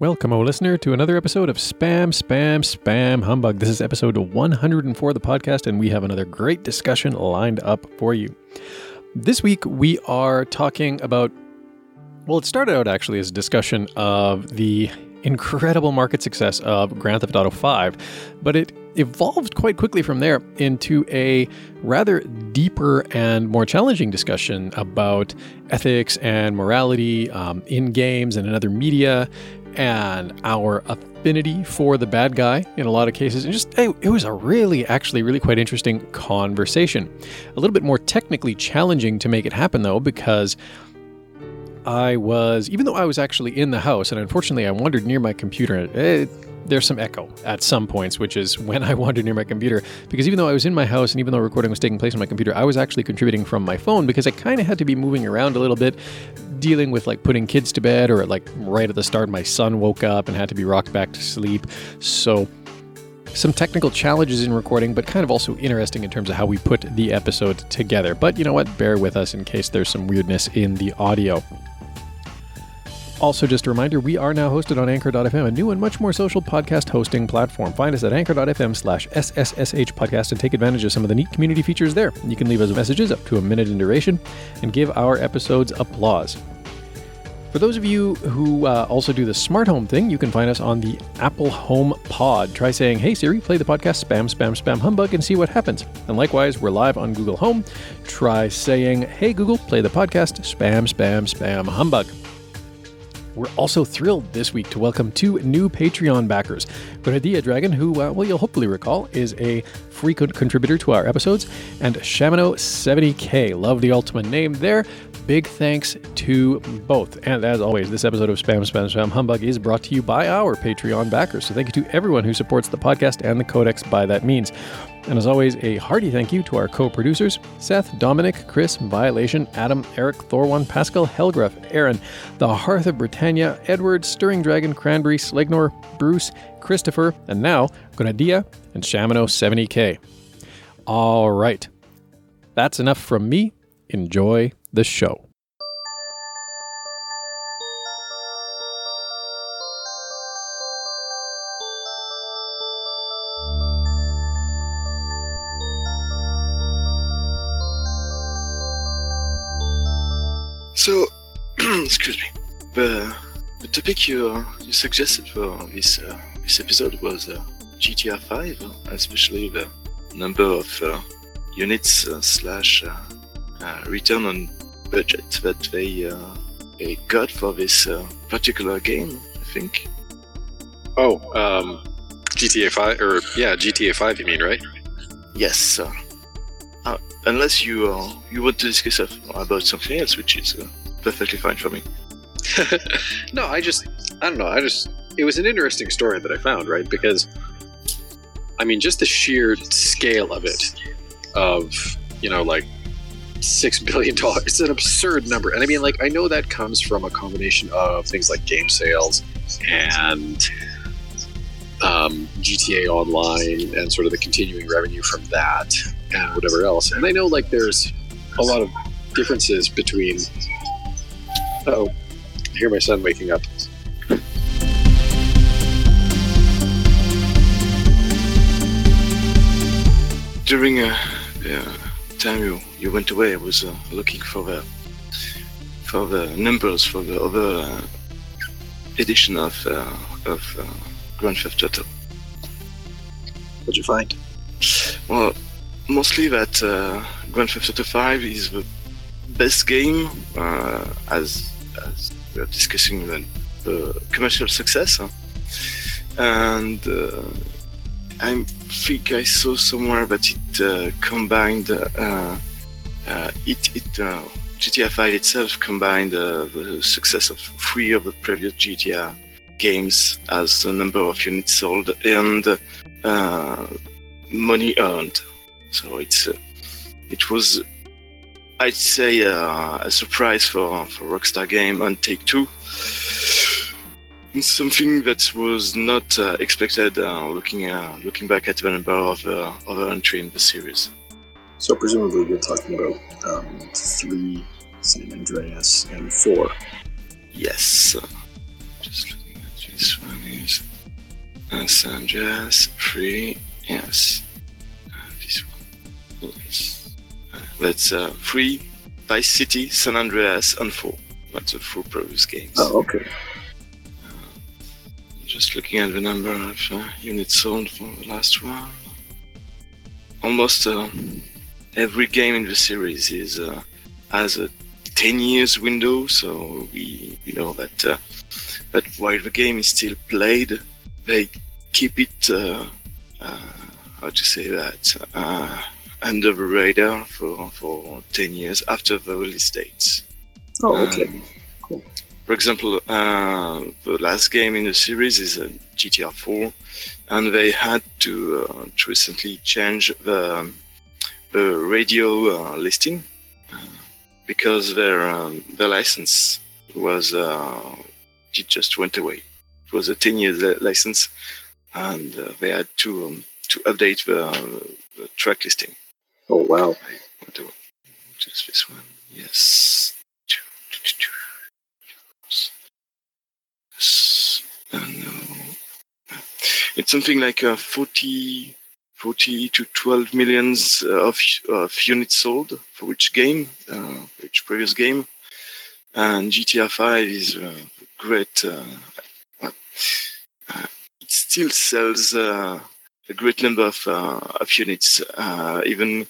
Welcome, O listener, to another episode of Spam, Spam, Spam Humbug. This is episode 104 of the podcast, and we have another great discussion lined up for you. This week, we are talking about, well, it started out actually as a discussion of the incredible market success of Grand Theft Auto 5, but it evolved quite quickly from there into a rather deeper and more challenging discussion about ethics and morality um, in games and in other media and our affinity for the bad guy in a lot of cases. And just, it, was a really, actually, really quite interesting conversation. A little bit more technically challenging to make it happen, though, because I was, even though I was actually in the house, and unfortunately I wandered near my computer, it, there's some echo at some points, which is when I wandered near my computer. Because even though I was in my house and even though recording was taking place on my computer, I was actually contributing from my phone because I kind of had to be moving around a little bit, dealing with like putting kids to bed, or like right at the start, my son woke up and had to be rocked back to sleep. So, some technical challenges in recording, but kind of also interesting in terms of how we put the episode together. But you know what? Bear with us in case there's some weirdness in the audio. Also, just a reminder, we are now hosted on Anchor.fm, a new and much more social podcast hosting platform. Find us at Anchor.fm slash SSSH podcast and take advantage of some of the neat community features there. You can leave us messages up to a minute in duration and give our episodes applause. For those of you who uh, also do the smart home thing, you can find us on the Apple Home Pod. Try saying, Hey Siri, play the podcast Spam, Spam, Spam Humbug and see what happens. And likewise, we're live on Google Home. Try saying, Hey Google, play the podcast Spam, Spam, Spam Humbug. We're also thrilled this week to welcome two new Patreon backers. Grenadilla Dragon, who, uh, well, you'll hopefully recall, is a frequent contributor to our episodes, and Shamano70k. Love the ultimate name there. Big thanks to both. And as always, this episode of Spam, Spam, Spam Humbug is brought to you by our Patreon backers. So thank you to everyone who supports the podcast and the Codex by that means. And as always, a hearty thank you to our co producers Seth, Dominic, Chris, Violation, Adam, Eric, Thor1, Pascal, Helgruff, Aaron, The Hearth of Britannia, Edward, Stirring Dragon, Cranberry, Slegnor, Bruce, Christopher, and now Grenadilla and Shamano 70k. All right. That's enough from me. Enjoy the show. The the topic you uh, you suggested for this uh, this episode was uh, GTA 5, especially the number of uh, units uh, slash uh, uh, return on budget that they uh, they got for this uh, particular game. I think. Oh, um, GTA 5, or yeah, GTA 5, you mean, right? Yes. Uh, uh, unless you uh, you want to discuss about something else, which is uh, perfectly fine for me. no, I just, I don't know. I just, it was an interesting story that I found, right? Because, I mean, just the sheer scale of it, of, you know, like six billion dollars. It's an absurd number, and I mean, like, I know that comes from a combination of things like game sales and um, GTA Online and sort of the continuing revenue from that and whatever else. And I know, like, there's a lot of differences between. Oh, I hear my son waking up. During uh, the time you, you went away, I was uh, looking for the for the numbers for the other uh, edition of uh, of uh, Grand Theft Auto. What'd you find? Well, mostly that uh, Grand Theft Auto 5 is the best game uh, as as we are discussing the, the commercial success, and uh, I think I saw somewhere that it uh, combined uh, uh, it it uh, GTA 5 itself combined uh, the success of three of the previous GTA games as the number of units sold and uh, money earned. So it's uh, it was I'd say uh, a surprise for for Rockstar Game and Take Two. Something that was not uh, expected uh, looking uh, looking back at the number of uh, other entry in the series. So presumably you're talking about um, three, San Andreas, and four. Yes. Just looking at these Uh, San Andreas, three, yes. Uh, this one, yes. Uh, that's uh, free, Vice City, San Andreas, and 4. That's the four previous games. Oh, okay. Just looking at the number of uh, units sold for the last one. Almost uh, every game in the series is uh, has a 10 years window, so we, we know that uh, that while the game is still played, they keep it uh, uh, how to say that uh, under the radar for for 10 years after the release dates. Oh, okay. Um, Cool. For example, uh, the last game in the series is uh, GTA 4, and they had to, uh, to recently change the, the radio uh, listing uh, because their um, their license was uh, it just went away. It was a 10 year license, and uh, they had to um, to update the, the track listing. Oh, wow. I to just this one. Yes. And, uh, it's something like uh, 40, 40 to 12 millions uh, of, of units sold for each game, uh, each previous game. And GTA 5 is a great. Uh, uh, it still sells uh, a great number of, uh, of units, uh, even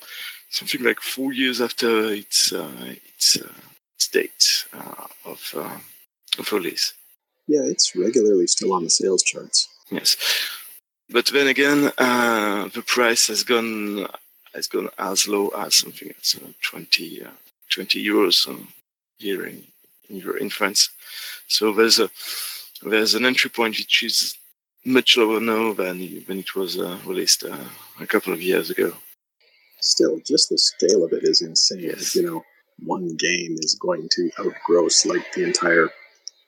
something like four years after its uh, its, uh, its date uh, of uh, of release. Yeah, it's regularly still on the sales charts. Yes, but then again, uh, the price has gone has gone as low as something that's uh, 20, uh, 20 euros um, here in in, in France. So there's a there's an entry point which is much lower now than when it was uh, released uh, a couple of years ago. Still, just the scale of it is insane. Yes. You know, one game is going to outgross like the entire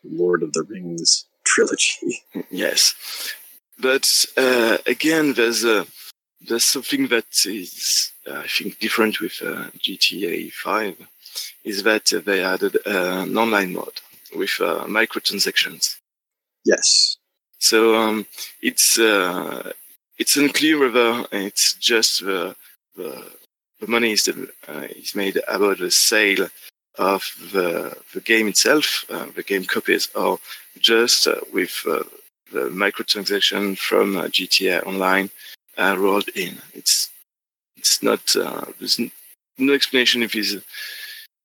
Lord of the Rings trilogy. Yes, but uh, again, there's a there's something that is uh, I think different with uh, GTA 5 is that they added uh, an online mode with uh, microtransactions. Yes. So um, it's uh, it's unclear whether it's just the the, the money is, the, uh, is made about the sale of the the game itself, uh, the game copies, or just uh, with uh, the microtransaction from uh, GTA Online rolled in. It's it's not there's no explanation if it's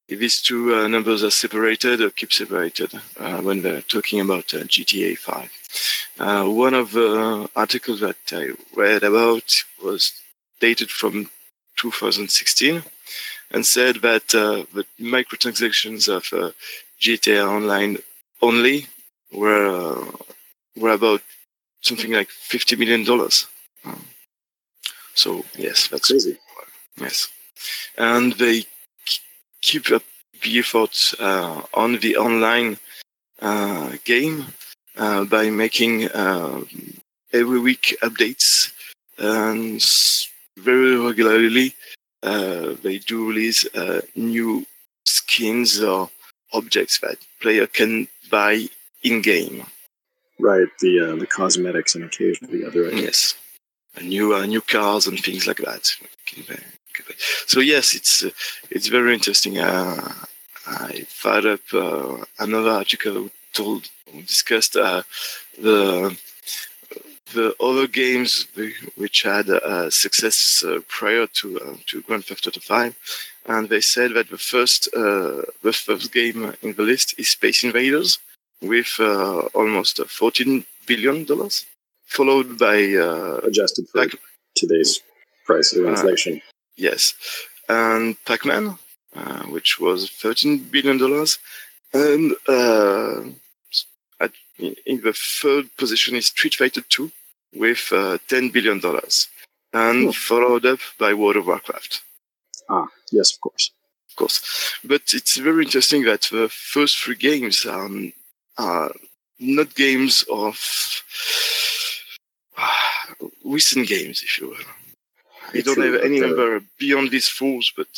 these two uh, numbers are separated or keep separated uh, when they're talking about uh, GTA 5. Uh, one of the articles that I read about was dated from 2016 and said that uh, the microtransactions of uh, GTA Online only were uh, were about something like 50 million dollars. Um, so yes, that's Crazy. Yes, and they keep up the effort uh, on the online uh, game uh, by making uh, every week updates and very regularly uh, they do release uh, new skins or objects that player can buy in game. Right. The uh, the cosmetics and occasionally other items. Yes, and new uh, new cars and things like that. Can buy- can buy. So yes, it's uh, it's very interesting. Uh, I fired up uh, another article who told discussed uh, the the other games which had uh, success uh, prior to uh, to Grand Theft Auto 5, and they said that the first uh, the first game in the list is Space Invaders with uh, almost uh, 14 billion dollars, followed by uh, Adjusted for today's price of inflation. Yes, and Pac-Man, uh, which was 13 billion dollars, and uh, at, in the third position is Street Fighter 2 with uh, 10 billion dollars, and Hmm. followed up by World of Warcraft, ah, yes, of course. of course. But it's very interesting that the first three games are, are not games of recent games, if you will. I don't have any they're- number beyond these fools, but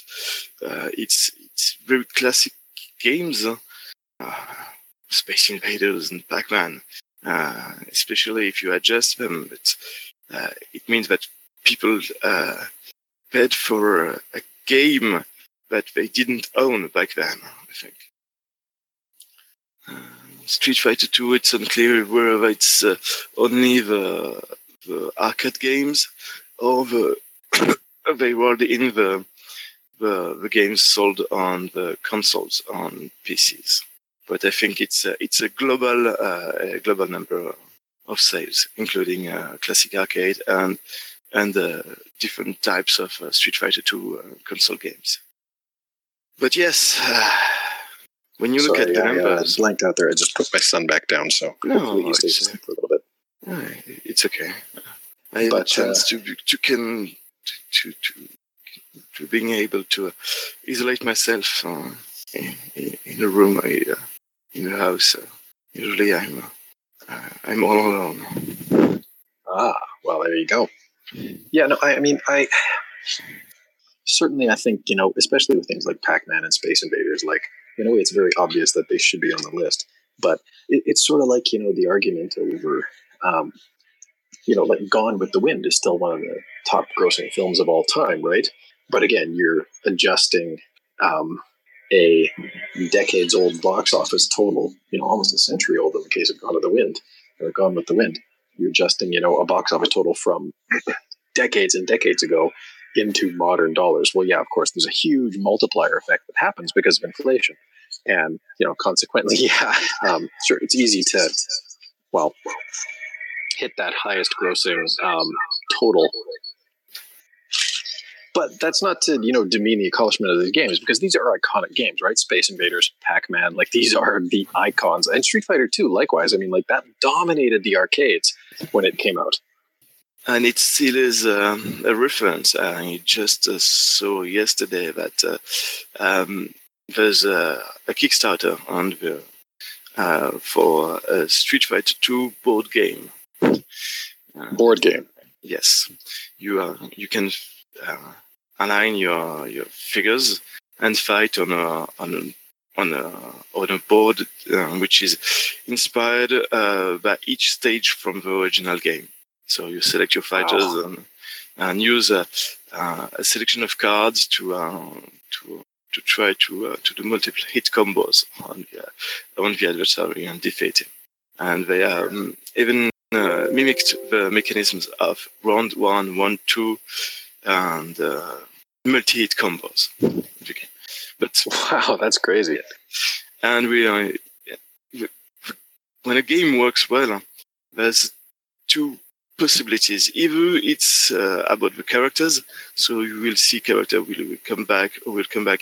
uh, it's it's very classic games. Uh, Space Invaders and Pac-Man. uh, especially if you adjust them. But uh, it means that people uh, paid for a game that they didn't own back then. I think. Uh, Street Fighter 2, it's unclear whether it's uh, only the, the arcade games or the they were in the, the the games sold on the consoles on PCs. But I think it's a, it's a global uh, a global number of sales, including uh, classic arcade and and uh, different types of uh, Street Fighter 2 uh, console games. But yes, when you Sorry, look at the I, uh, numbers, blanked out there. I just put my son back down, so No, hopefully he stays it's- for a little bit. it's okay. I have a But, chance to to can to to to being able to isolate myself uh, in, in in a room uh, in a house. Uh, usually, I'm uh, I'm all alone. Ah, well, there you go. Yeah, no, I, I mean, I certainly, I think you know, especially with things like Pac-Man and Space Invaders, like in a way, it's very obvious that they should be on the list. But it, it's sort of like you know the argument over, um, you know, like Gone with the Wind is still one of the top-grossing films of all time, right? But again, you're adjusting um, a decades-old box office total, you know, almost a century old in the case of Gone with the Wind, or Gone with the Wind you're adjusting, you know, a box office total from decades and decades ago into modern dollars. Well, yeah, of course, there's a huge multiplier effect that happens because of inflation, and you know, consequently, yeah, um, sure, it's easy to, well, hit that highest grossing um, total. But that's not to you know demean the accomplishment of these games because these are iconic games, right? Space Invaders, Pac Man, like these are the icons, and Street Fighter Two, likewise. I mean, like that dominated the arcades when it came out. And it still is um, a reference. I just uh, saw yesterday that uh, um, there's a, a Kickstarter on the uh, for a Street Fighter 2 board game. Uh, Board game. Yes, you uh, you can uh, align your your figures and fight on a on a on a on a board uh, which is inspired uh, by each stage from the original game. So you select your fighters Wow. and and use a, uh, a selection of cards to uh, to to try to uh, to do multiple hit combos on the uh, on the adversary and defeat him. And they um, even uh, mimicked the mechanisms of round one, one, two, and uh, multi-hit combos. in the game. But Wow, that's crazy. and we are when a game works well, there's two possibilities. Either it's uh, about the characters, so you will see character will, will come back or will come back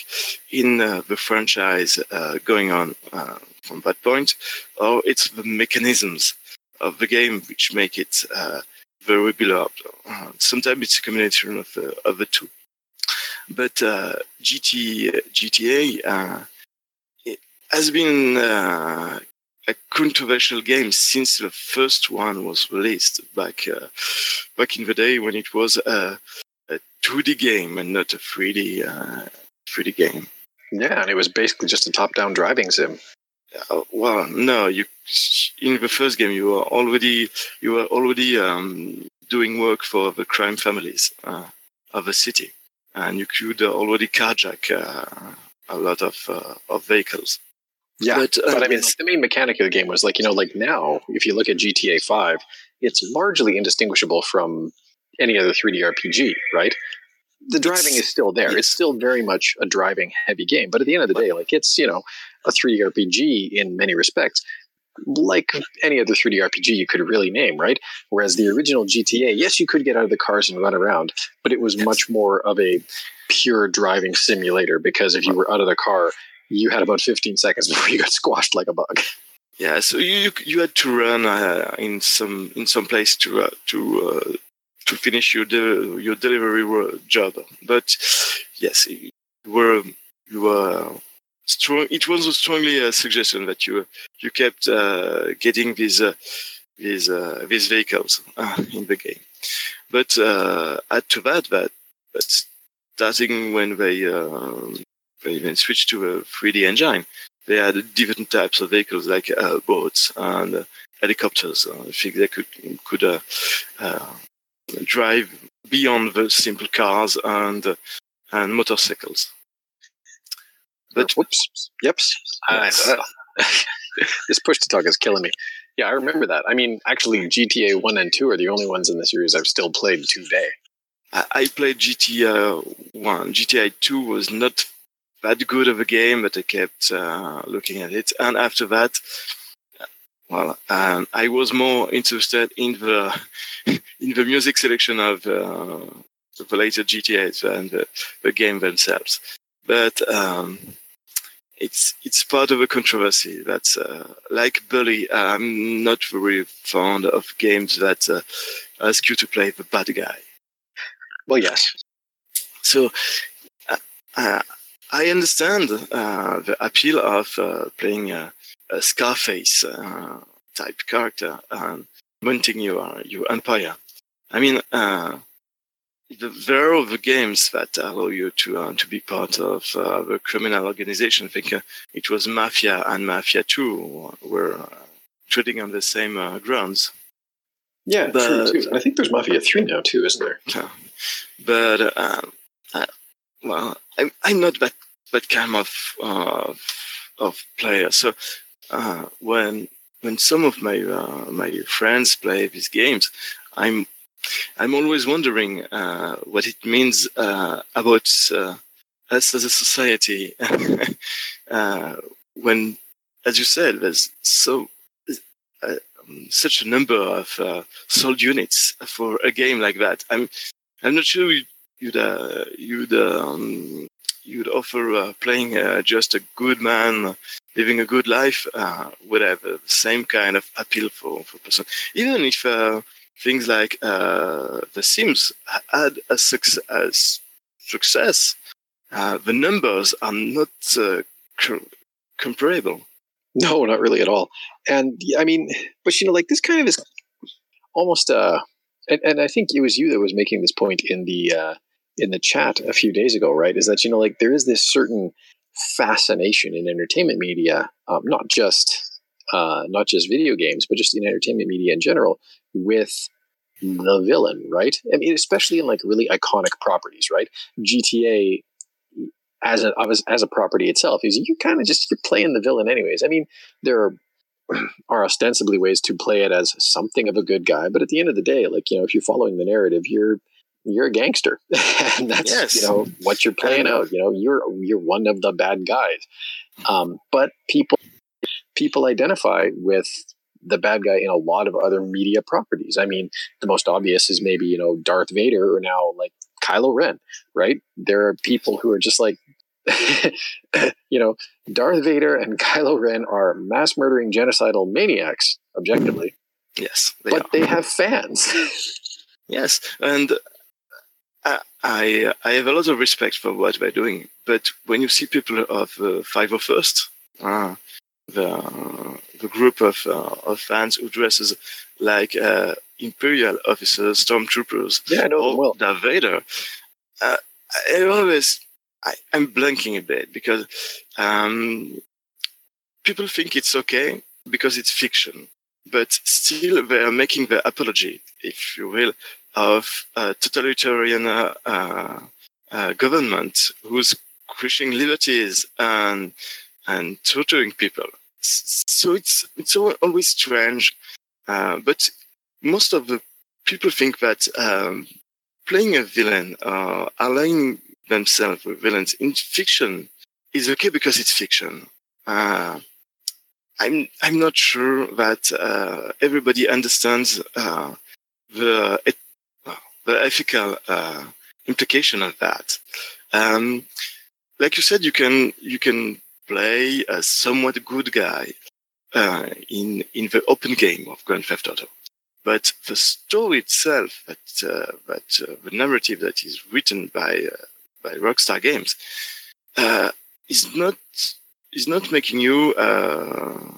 in uh, the franchise uh, going on uh, from that point, or it's the mechanisms of the game which make it uh, very beloved. Sometimes it's a combination of the, of the two. But uh, GT, GTA uh, it has been uh, a controversial game since the first one was released back back in the day when it was a, a 2D game and not a 3D uh, 3D game. Yeah, and it was basically just a top-down driving sim. Uh, well, no, you in the first game you were already you were already um, doing work for the crime families uh, of the city, and you could uh, already carjack uh, a lot of uh, of vehicles. Yeah, But, but, uh, I mean, like, the main mechanic of the game was like you know, like now, if you look at GTA Five, it's largely indistinguishable from any other 3D RPG, right? The driving is still there. It's still very much a driving heavy game, but at the end of the day, like it's you know a 3D RPG in many respects, like any other 3D RPG you could really name, right? Whereas the original GTA, yes, you could get out of the cars and run around, but it was much more of a pure driving simulator because if you were out of the car, you had about 15 seconds before you got squashed like a bug. Yeah, so you you, you had to run uh, in some in some place to uh, to uh, to finish your de- your delivery job. But yes, you were you were strong. It was a strongly a suggestion that you you kept uh, getting these uh, these uh, these vehicles uh, in the game. But uh, add to that that but starting when they um, they then switched to a 3D engine, they had different types of vehicles like uh, boats and uh, helicopters. Uh, I think they could could uh, uh, drive beyond the simple cars and and motorcycles. But whoops, yep. Yes. this push to talk is killing me. Yeah, I remember that. I mean, actually, GTA One and Two are the only ones in the series I've still played today. I, I played GTA One. GTA Two was not that good of a game, but I kept uh, looking at it. And after that, well, um, I was more interested in the in the music selection of uh, the later GTA's than the, the game themselves. But um, it's it's part of a controversy. That's uh, like Bully. I'm not very fond of games that uh, ask you to play the bad guy. Well, yes. So uh, uh I understand uh, the appeal of uh, playing a, a Scarface type character and mounting your your empire. I mean there are the games that allow you to uh, to be part of uh, the criminal organization. I think uh, it was Mafia and Mafia Two were uh, trading on the same uh, grounds. Yeah, but, true too. I think there's Mafia Three now too, isn't there? Yeah. But um, well, I'm I'm not that that kind of of player. So when when some of my my friends play these games, I'm I'm always wondering uh, what it means uh, about uh, us as a society uh, when, as you said, there's so uh, um, such a number of uh, sold units for a game like that. I'm I'm not sure you'd you'd you'd, um, you'd offer playing just a good man living a good life would have the same kind of appeal for for person, even if things like uh, The Sims had a success. success. Uh, the numbers are not uh, comparable. No, not really at all. And I mean, but you know, like this kind of is almost uh, and, and I think it was you that was making this point in the uh, in the chat a few days ago, right? Is that you know, like there is this certain fascination in entertainment media, um, not just uh, not just video games, but just in entertainment media in general, with the villain, right? I mean, especially in like really iconic properties, right? GTA as a as a property itself is you kind of just you're playing the villain anyways. I mean, there are are ostensibly ways to play it as something of a good guy, but at the end of the day, like you know, if you're following the narrative, you're you're a gangster, and that's yes. you know what you're playing out. You know, you're you're one of the bad guys. Um, but people people identify with the bad guy in a lot of other media properties. I mean, the most obvious is maybe, you know, Darth Vader or now like Kylo Ren, right? There are people who are just like, you know, Darth Vader and Kylo Ren are mass murdering genocidal maniacs, objectively. Yes. They but are. they have fans. yes. And I, I, I have a lot of respect for what they're doing. But when you see people of uh, 501st, uh, the the group of uh, of fans who dresses like uh, imperial officers, stormtroopers, yeah, I know or well. Darth Vader. Uh, I always I, am blanking a bit because um, people think it's okay because it's fiction, but still they are making the apology, if you will, of a totalitarian uh, uh, government who's crushing liberties and and torturing people. So it's it's always strange, uh, but most of the people think that um, playing a villain, uh, aligning themselves with villains in fiction is okay because it's fiction. Uh, I'm I'm not sure that uh, everybody understands uh, the the ethical uh, implication of that. Um, like you said, you can you can play a somewhat good guy uh, in in the open game of Grand Theft Auto. But the story itself, that uh, that uh, the narrative that is written by uh, by Rockstar Games, uh, is not is not making you uh,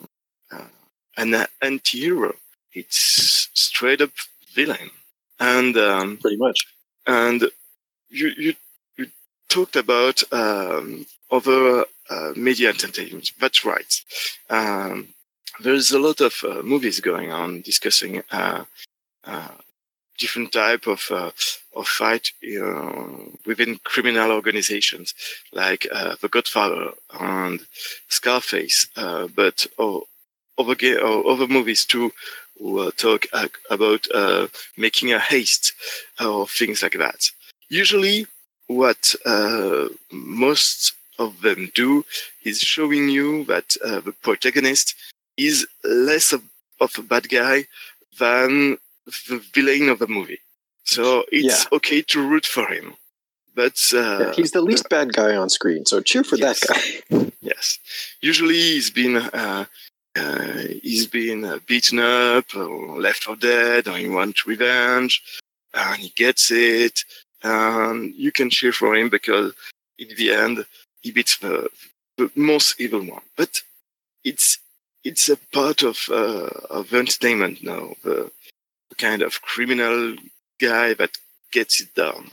an anti-hero. It's straight up villain, and um, pretty much. And you you you talked about um, other uh, media entertainment. That's right. Um, there's a lot of uh, movies going on discussing uh, uh, different type of uh, of fight within criminal organizations, like The Godfather and Scarface, but oh, other ga- or other movies too, who talk about making a haste or things like that. Usually, what most of them do is showing you that uh, the protagonist is less of, of, a bad guy than the villain of the movie. So it's yeah. okay to root for him. But uh, yeah, he's the least bad guy on screen, so cheer for yes. that guy. yes, usually he's been uh, uh, he's been uh, beaten up, or left for dead, or he wants revenge, and he gets it. And you can cheer for him because in the end he beats the, the most evil one. But it's it's a part of uh, of entertainment now. The, the kind of criminal guy that gets it done.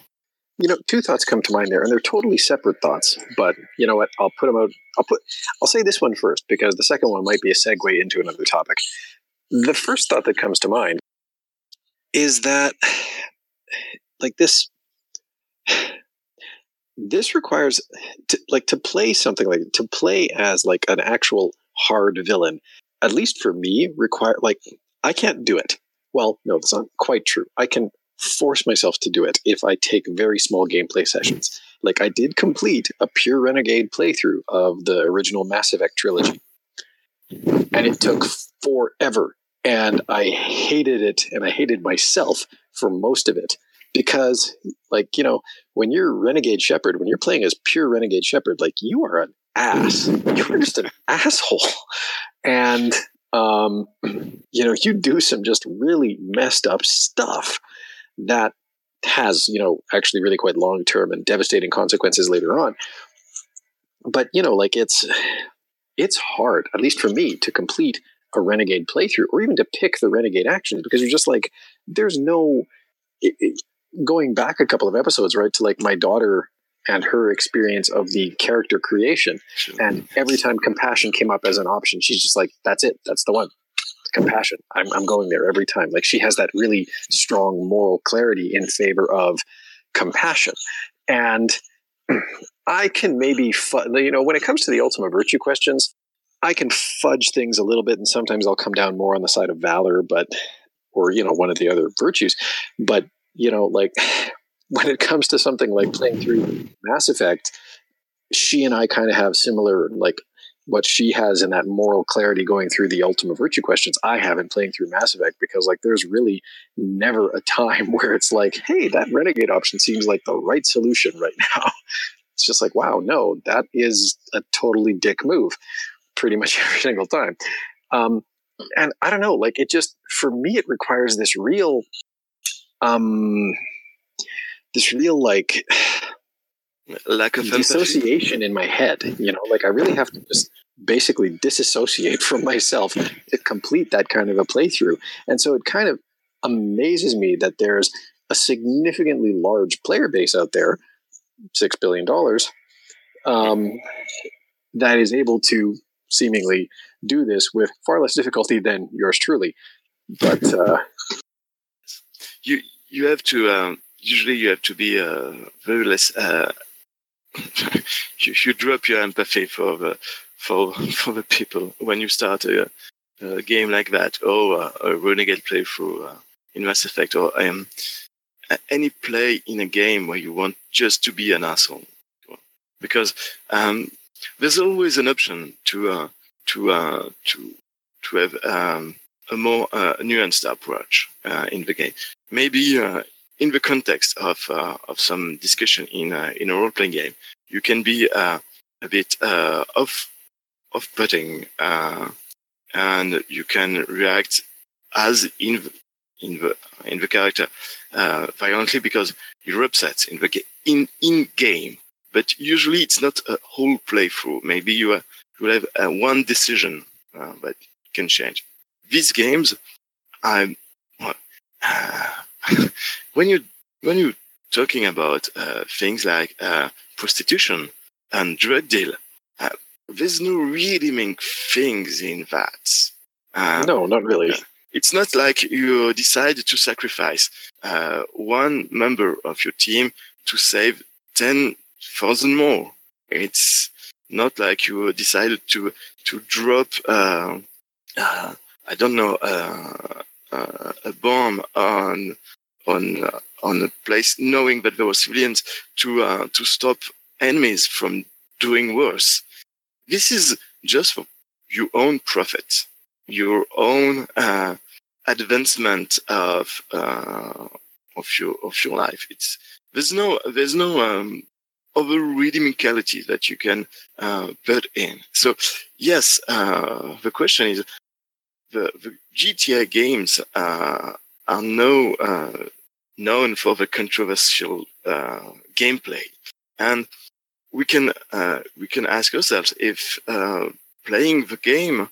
You know, two thoughts come to mind there, and they're totally separate thoughts. But you know what? I'll put them out. I'll put. I'll say this one first because the second one might be a segue into another topic. The first thought that comes to mind is that, like this, this requires to, like to play something like to play as like an actual hard villain. At least for me, require like I can't do it. Well, no, that's not quite true. I can force myself to do it if I take very small gameplay sessions. Like I did complete a pure renegade playthrough of the original Mass Effect trilogy. And it took forever. And I hated it and I hated myself for most of it because like you know when you're renegade Shepard when you're playing as pure renegade Shepard like you are an ass. You're just an asshole. And um, you know you do some just really messed up stuff that has you know actually really quite long term and devastating consequences later on. But you know like it's it's hard at least for me to complete a renegade playthrough or even to pick the renegade actions because you're just like there's no it, it, going back a couple of episodes, right, to like my daughter and her experience of the character creation. And every time compassion came up as an option, she's just like, that's it. That's the one. Compassion. I'm, I'm going there every time. Like she has that really strong moral clarity in favor of compassion. And I can maybe, you know, when it comes to the ultimate virtue questions, I can fudge things a little bit, and sometimes I'll come down more on the side of valor, but or you know one of the other virtues. But you know, like when it comes to something like playing through Mass Effect, she and I kind of have similar, like what she has in that moral clarity going through the ultimate virtue questions. I haven't playing through Mass Effect because, like, there's really never a time where it's like, hey, that renegade option seems like the right solution right now. It's just like, wow, no, that is a totally dick move pretty much every single time. Um, and I don't know, like, it just, for me, it requires this real um this real like lack of dissociation in my head you know? Like i really have to just basically disassociate from myself to complete that kind of a playthrough. And so it kind of amazes me that there's a significantly large player base out there six billion dollars um, that is able to seemingly do this with far less difficulty than yours truly. But uh, you you have to um, usually you have to be uh, very less. Uh, you, you drop your empathy for the for for the people when you start a, a game like that, or uh, a renegade playthrough uh, in Mass Effect, or um, any play in a game where you want just to be an asshole, because um, there's always an option to uh, to uh, to to have um, a more uh, nuanced approach uh, in the game. Maybe uh, in the context of uh, of some discussion in uh, in a role playing game, you can be uh, a bit off off putting, and you can react as in the, in the in the character violently because you're upset in the ga- in in game. But usually it's not a whole playthrough. Maybe you, you will have one decision that can change these games, I'm uh, when you when you're talking about uh, things like uh, prostitution and drug deal, uh, there's no redeeming things in that. Uh, no, not really. It's not like you decide to sacrifice uh, one member of your team to save 10,000 more. It's not like you decided to to drop uh, uh, I don't know uh, uh a bomb on on uh, on a place, knowing that there were civilians to uh, to stop enemies from doing worse. This is just for your own profit, your own advancement of of your of your life. It's there's no there's no um, overreading that you can uh, put in. So yes, uh, the question is the, the GTA games uh, are no uh, known for the controversial uh, gameplay, and we can uh, we can ask ourselves if playing the game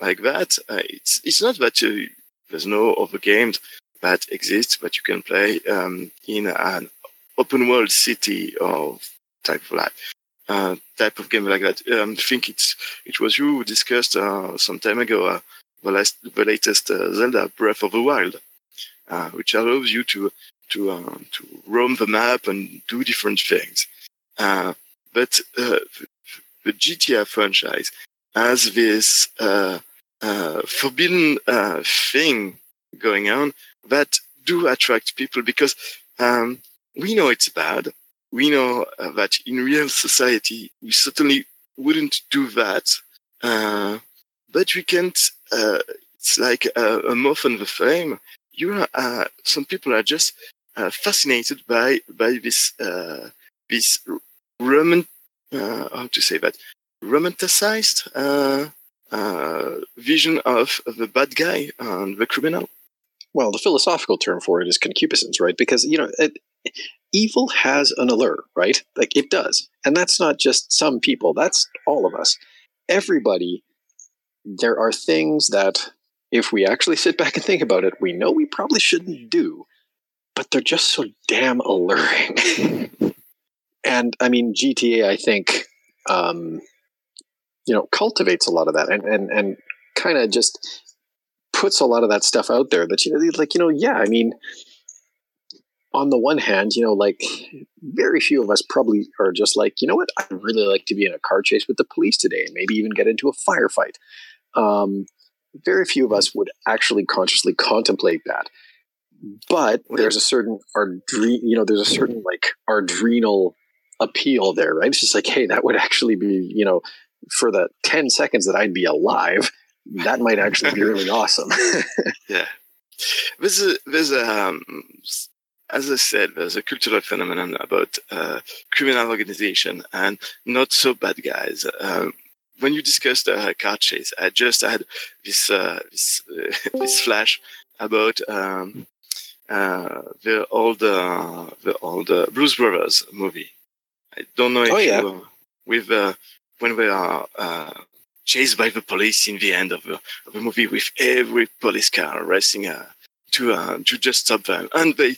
like that, it's it's not that there's no other games that exist, that you can play um, in an open world city or type of life. Uh, type of game like that. Um, I think it's it was you who discussed uh, some time ago uh, the, last, the latest uh, Zelda Breath of the Wild, uh, which allows you to to uh, to roam the map and do different things. but the GTA franchise has this forbidden thing going on that do attract people because um, we know it's bad. We know uh, that in real society, we certainly wouldn't do that. Uh, but we can't, uh, it's like a, a moth on the flame. You are, uh, some people are just uh, fascinated by, by this, uh, this roman, how to say that, romanticized, vision of, of the bad guy and the criminal. Well, the philosophical term for it is concupiscence, right? Because you know, it, evil has an allure, right? Like it does. And that's not just some people, that's all of us. Everybody, there are things that, if we actually sit back and think about it, we know we probably shouldn't do, but they're just so damn alluring. and I mean, GTA, I think, um, you know, cultivates a lot of that and, and, and kind of just puts a lot of that stuff out there that, you know, like, you know, yeah, I mean, on the one hand, you know, like very few of us probably are just like, you know what, I'd really like to be in a car chase with the police today and maybe even get into a firefight. Um, very few of us would actually consciously contemplate that. But there's a certain adre- you know, there's a certain like adrenal appeal there, right? It's just like, hey, that would actually be, you know, for the 10 seconds that I'd be alive, that might actually be really awesome. yeah. There's a, there's a, um, as I said, there's a cultural phenomenon about uh, criminal organization and not so bad guys. Um, when you discussed uh, car chase, I just had this uh, this, uh, this flash about um, uh, the old uh, the old Blues Brothers movie. I don't know if oh, yeah. you with when they are chased by the police in the end of the, of the movie with every police car racing to to just stop them, and they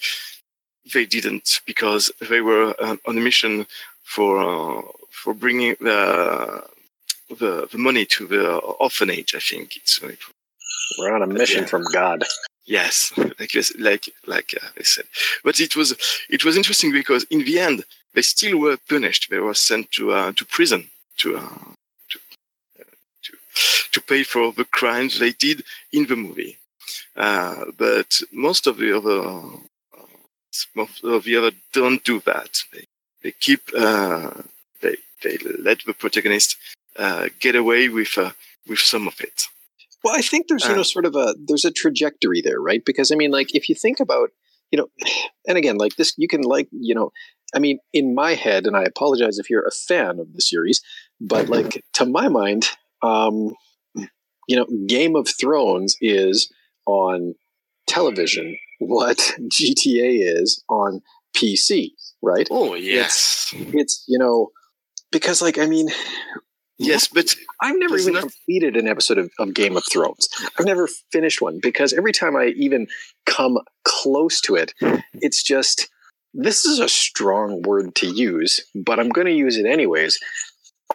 they didn't because they were uh, on a mission for uh, for bringing the, the, the money to the orphanage. I think it's we're on a mission yeah. from God. Yes, like like like uh, I said, but it was it was interesting because in the end they still were punished. They were sent to uh, to prison to, uh, to to to pay for the crimes they did in the movie. Uh, but most of the other most of the other don't do that. They, they keep, uh, they, they let the protagonist uh, get away with, uh, with some of it. Well, I think there's, you know, uh. sort of a, there's a trajectory there, right? Because I mean, like, if you think about, you know, and again, like this, you can like, you know, I mean, in my head, and I apologize if you're a fan of the series, but like to my mind, um, you know, Game of Thrones is on television what GTA is on PC, right? Oh yes, it's, it's you know because like I mean. Yes, but I've never even completed an episode of, of Game of Thrones. I've never finished one because every time I even come close to it, it's just this is a strong word to use, but I'm going to use it anyways.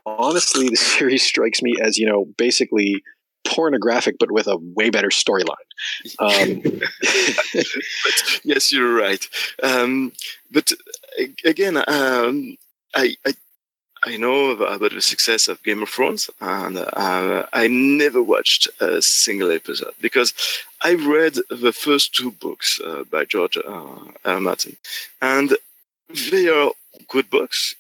Honestly, the series strikes me as, you know, basically pornographic, but with a way better storyline. Um, yes, you're right. Um, but again, um, I, I I know about the success of Game of Thrones, and uh, I never watched a single episode because I read the first two books uh, by George uh, R. Martin, and they are good books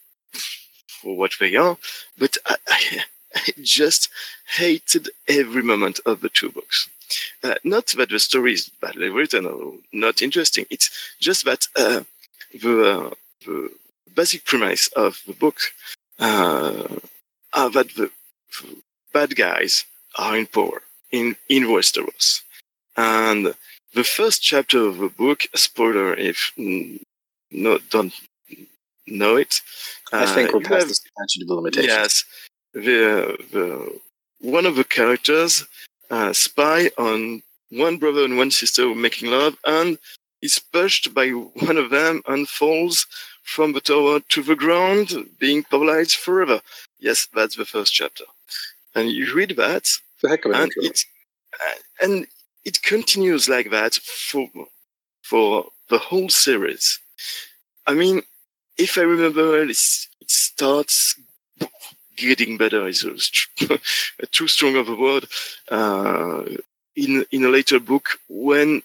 for what they are, but I, I, I just hated every moment of the two books. Uh, not that the story is badly written or not interesting. It's just that uh, the, the basic premise of the book uh, uh, that the bad guys are in power in, in Westeros. And the first chapter of the book, spoiler if no, don't know it. I think uh, past have, the statute of limitations. Yes. The, the, one of the characters uh, spy on one brother and one sister making love and is pushed by one of them and falls from the tower to the ground, being paralyzed forever. Yes, that's the first chapter. And you read that, the heck of an and it, uh, and it continues like that for for the whole series. I mean, if I remember, well, it starts getting better. Is a, too strong of a word. Uh, in in a later book, when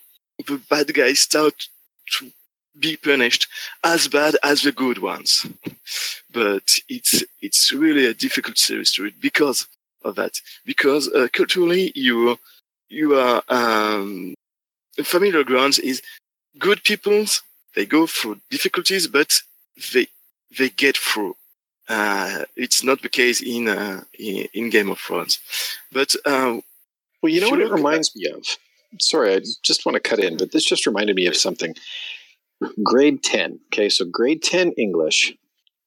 the bad guys start to be punished as bad as the good ones. but it's it's really a difficult series to read because of that. Because uh, culturally, you you are um, familiar grounds is good peoples. They go through difficulties, but they they get through. Uh, it's not the case in, uh, in, in Game of Thrones, but uh, well, you know what it reminds me of. Sorry, I just want to cut in, but this just reminded me of something grade 10. Okay, so grade 10 English,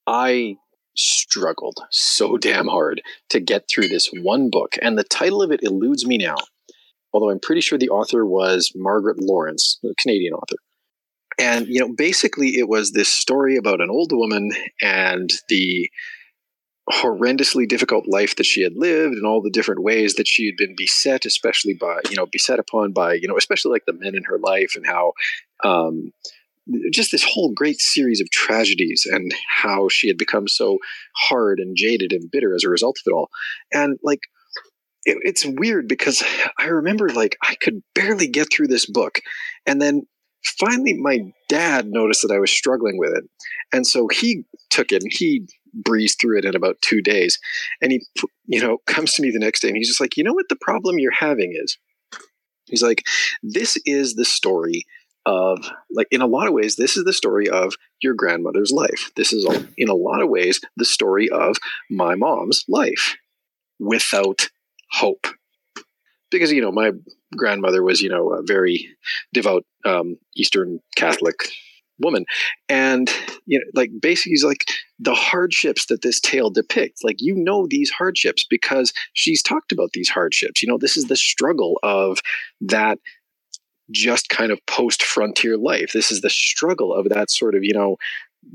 I struggled so damn hard to get through this one book. And the title of it eludes me now, although I'm pretty sure the author was Margaret Laurence, a Canadian author. And, you know, basically it was this story about an old woman and the horrendously difficult life that she had lived and all the different ways that she had been beset especially by you know beset upon by you know especially like the men in her life and how um just this whole great series of tragedies and how she had become so hard and jaded and bitter as a result of it all. And like, it, it's weird because I remember like I could barely get through this book. And then finally my dad noticed that I was struggling with it. And so he took it and he breezed through it in about two days. And he, you know, comes to me the next day and he's just like, you know what the problem you're having is? He's like, this is the story of like in a lot of ways this is the story of your grandmother's life this is in a lot of ways the story of my mom's life without hope because you know my grandmother was you know a very devout um, eastern catholic woman and you know like basically like the hardships that this tale depicts like you know these hardships because she's talked about these hardships you know this is the struggle of that just kind of post frontier life. This is the struggle of that sort of, you know,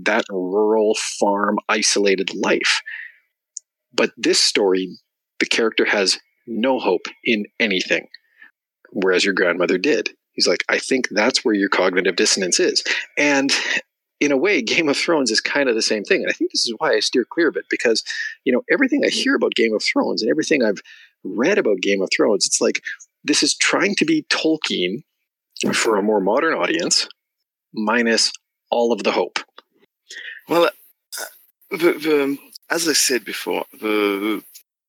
that rural farm isolated life. But this story, the character has no hope in anything, whereas your grandmother did. He's like, I think that's where your cognitive dissonance is. And in a way, Game of Thrones is kind of the same thing. And I think this is why I steer clear of it because, you know, everything I hear about Game of Thrones and everything I've read about Game of Thrones, it's like this is trying to be Tolkien for a more modern audience, minus all of the hope. Well, uh, the, the, as I said before, the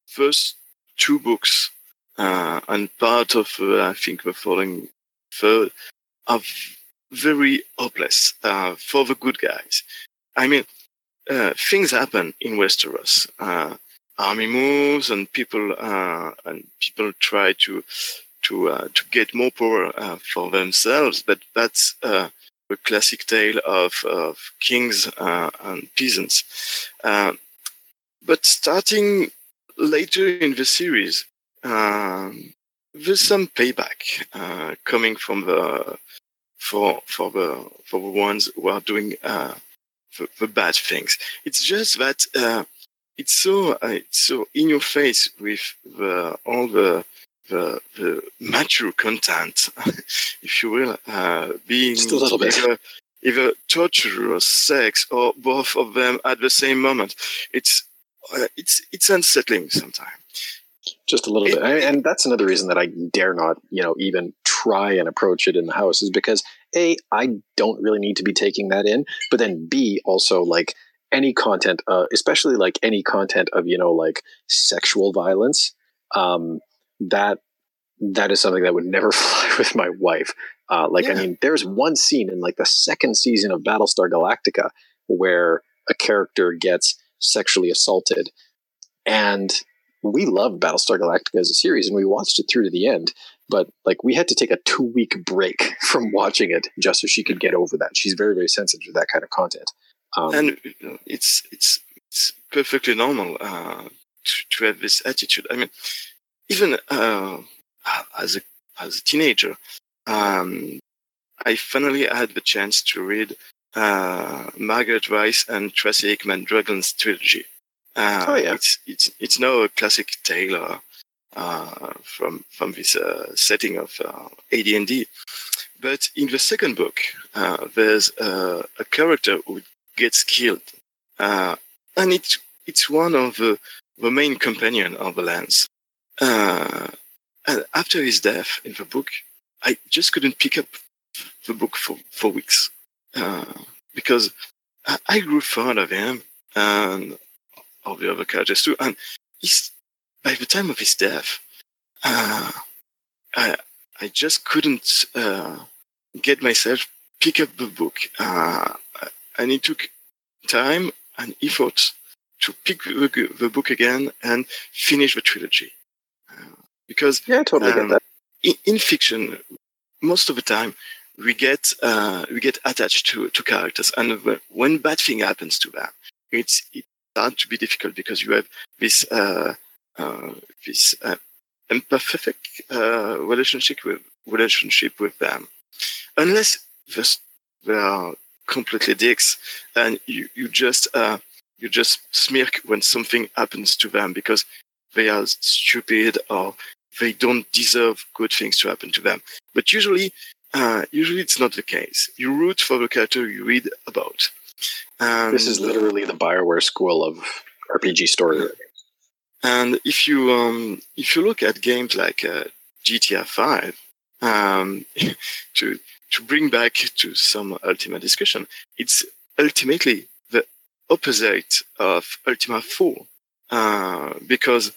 first two books uh, and part of, uh, I think, the following third are very hopeless uh, for the good guys. I mean, uh, things happen in Westeros. Uh, army moves and people and people try to to uh, to get more power uh, for themselves. But that's uh, a classic tale of, of kings uh, and peasants. Uh, but starting later in the series, um, there's some payback uh, coming from the for for the for the ones who are doing the, the, bad things. It's just that it's so it's so in your face with the, all the the, the mature content, if you will, uh, being Just a little bit. either, either torture or sex or both of them at the same moment. It's uh, it's it's unsettling sometimes. just a little bit. I- and that's another reason that i dare not you know even try and approach it in the house is because a i don't really need to be taking that in but then b also like any content uh, especially like any content of you know like sexual violence um that that is something that would never fly with my wife. Uh like i mean there's one scene in like the second season of battlestar galactica where a character gets sexually assaulted and we loved Battlestar Galactica as a series and we watched it through to the end. But like we had to take a two week break from watching it just so she could get over that. She's very, very sensitive to that kind of content. Um, and it's it's it's perfectly normal uh, to, to have this attitude. I mean, even uh, as a as a teenager, um, I finally had the chance to read uh, Margaret Weis and Tracy Hickman Dragonlance trilogy. Uh, Oh, yeah. it's it's it's now a classic tale uh, uh, from from this uh, setting of uh, AD&D. But in the second book, uh, there's uh, a character who gets killed, uh, and it's it's one of the, the main companion of the Lance. Uh, and after his death in the book, I just couldn't pick up the book for for weeks uh, because I, I grew fond of him and all the other characters too. And he's by the time of his death, uh, I I just couldn't uh, get myself pick up the book, uh, and it took time and effort to pick the, the book again and finish the trilogy. Uh, because yeah, I totally get um, that. in, in fiction, most of the time we get uh, we get attached to to characters, and wh- when bad thing happens to them, it's it start to be difficult because you have this uh, uh, this uh, imperfect uh, relationship with relationship with them, unless they are completely dicks, and you you just uh, you just smirk when something happens to them because they are stupid or they don't deserve good things to happen to them. But usually, uh, usually it's not the case. You root for the character you read about. And, This is literally the Bioware school of RPG story. and if you um, if you look at games like uh, GTA Five, um, to to bring back to some Ultima discussion, it's ultimately the opposite of Ultima Four, uh, because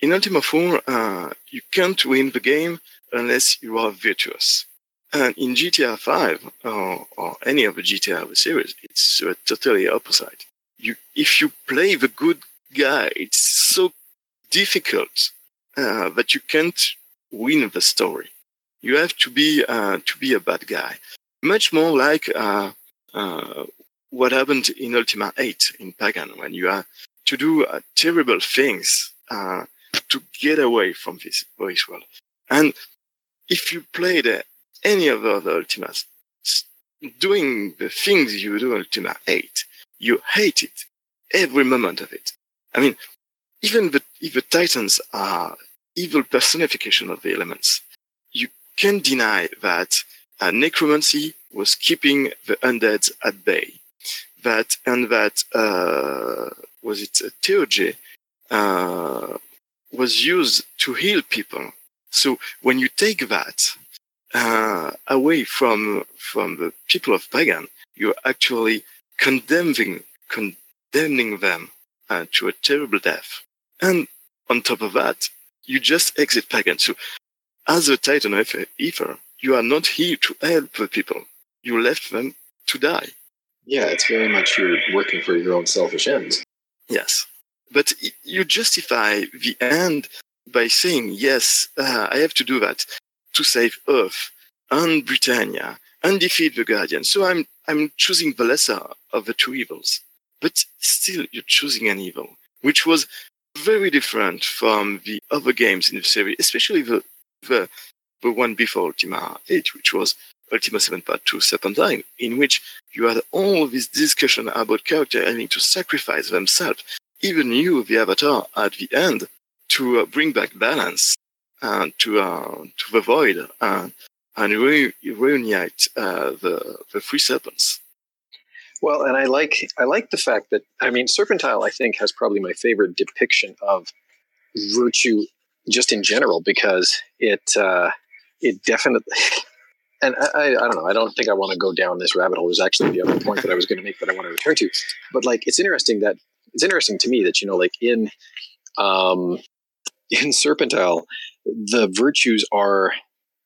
in Ultima 4, uh, you can't win the game unless you are virtuous. And in GTA 5 or, or any of the series, it's uh, totally opposite. You, if you play the good guy, it's so difficult uh, that you can't win the story. You have to be uh, to be a bad guy. Much more like uh, uh, what happened in Ultima 8 in Pagan, when you are to do uh, terrible things uh, to get away from this voice world. And if you played any of the other Ultimas, doing the things you do in Ultima 8, you hate it, every moment of it. I mean, even the, if the Titans are evil personification of the elements, you can't deny that uh, necromancy was keeping the undead at bay. That and that uh, was it uh, theurgy uh, was used to heal people. So when you take that uh, away from from the people of pagan, you're actually condemning condemning them uh, to a terrible death. And on top of that, you just exit pagan. So as a Titan of Ether, you are not here to help the people. You left them to die. Yeah, it's very much you're working for your own selfish ends. Yes. But you justify the end by saying, yes, uh, I have to do that to save Earth and Britannia and defeat the Guardian. So I'm, I'm choosing the lesser of the two evils. But still, you're choosing an evil, which was very different from the other games in the series, especially the, the, the one before Ultima 8, which was Ultima 7 Part 2 Serpent Isle, in which you had all this discussion about character having to sacrifice themselves even you, the avatar, at the end, to uh, bring back balance uh, to uh, to the void uh, and re- reunite uh, the the three serpents. Well, and I like I like the fact that I mean Serpent Isle I think has probably my favorite depiction of virtue just in general because it uh, it definitely and I, I don't know I don't think I want to go down this rabbit hole. Was actually the other point that I was going to make that I want to return to, but like it's interesting that it's interesting to me that you know like in um, in Serpent Isle the virtues are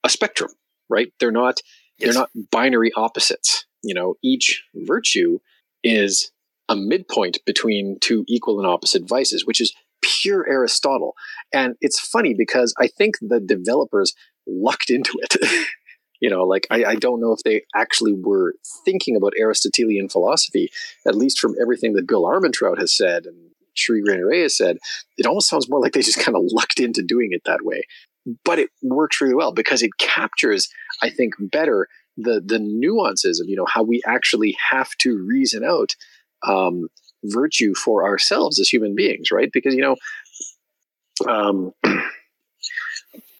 a spectrum, right? They're not Yes. they're not binary opposites. You know, each virtue is a midpoint between two equal and opposite vices, which is pure Aristotle. And it's funny because I think the developers lucked into it. you know, like I, I don't know if they actually were thinking about Aristotelian philosophy, at least from everything that Bill Armintrout has said and Sri Ray said. It almost sounds more like they just kind of lucked into doing it that way. But it works really well because it captures, I think, better the the nuances of you know how we actually have to reason out um, virtue for ourselves as human beings, right? Because you know, um,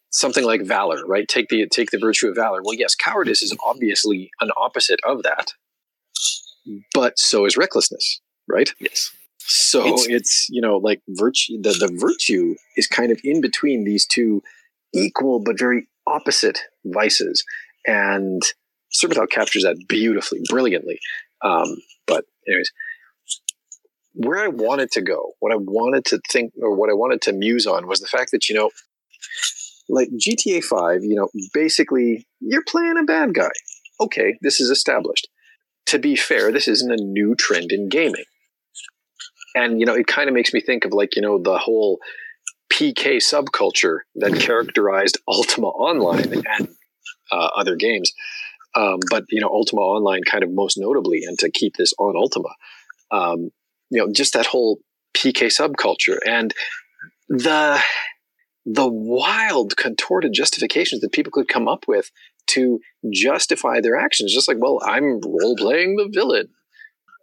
something like valor, right? Take the take the virtue of valor. Well, yes, cowardice is obviously an opposite of that, but so is recklessness, right? Yes. So It's- it's, you know like virtue. The the virtue is kind of in between these two equal but very opposite vices, and Serpent Isle captures that beautifully, brilliantly. Um, but anyways, where I wanted to go, what I wanted to think, or what I wanted to muse on, was the fact that you know, like GTA Five, you know, basically you're playing a bad guy. Okay, this is established. To be fair, this isn't a new trend in gaming and you know it kind of makes me think of like you know the whole PK subculture that characterized Ultima Online and uh, other games. Um, but you know Ultima Online kind of most notably, and to keep this on Ultima, um, you know just that whole PK subculture and the the wild contorted justifications that people could come up with to justify their actions. Just like, well, I'm role playing the villain.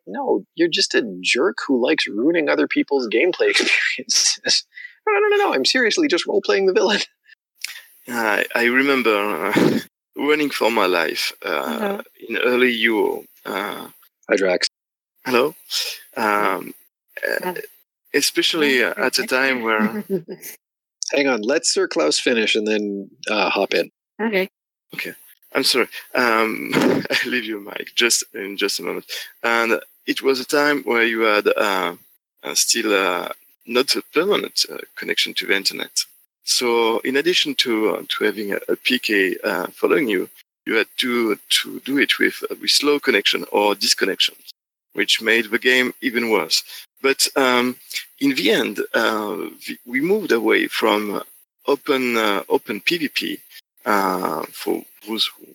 No, you're just a jerk who likes ruining other people's gameplay experiences. no, no, no, no. I'm seriously just role playing the villain. I, I remember uh, running for my life uh, in early UO. Uh, Hi, Drax. hello? Um, uh, especially uh, at a time where Hang on. Let Sir Klaus finish and then uh, hop in. okay. Okay. I'm sorry. Um, I'll leave you, Mike, just in just a moment. And it was a time where you had uh, uh, still uh, not a permanent uh, connection to the internet. So, in addition to uh, to having a, a PK following you, you had to to do it with with slow connection or disconnection, which made the game even worse. But um, in the end, we- moved away from open open PvP for those who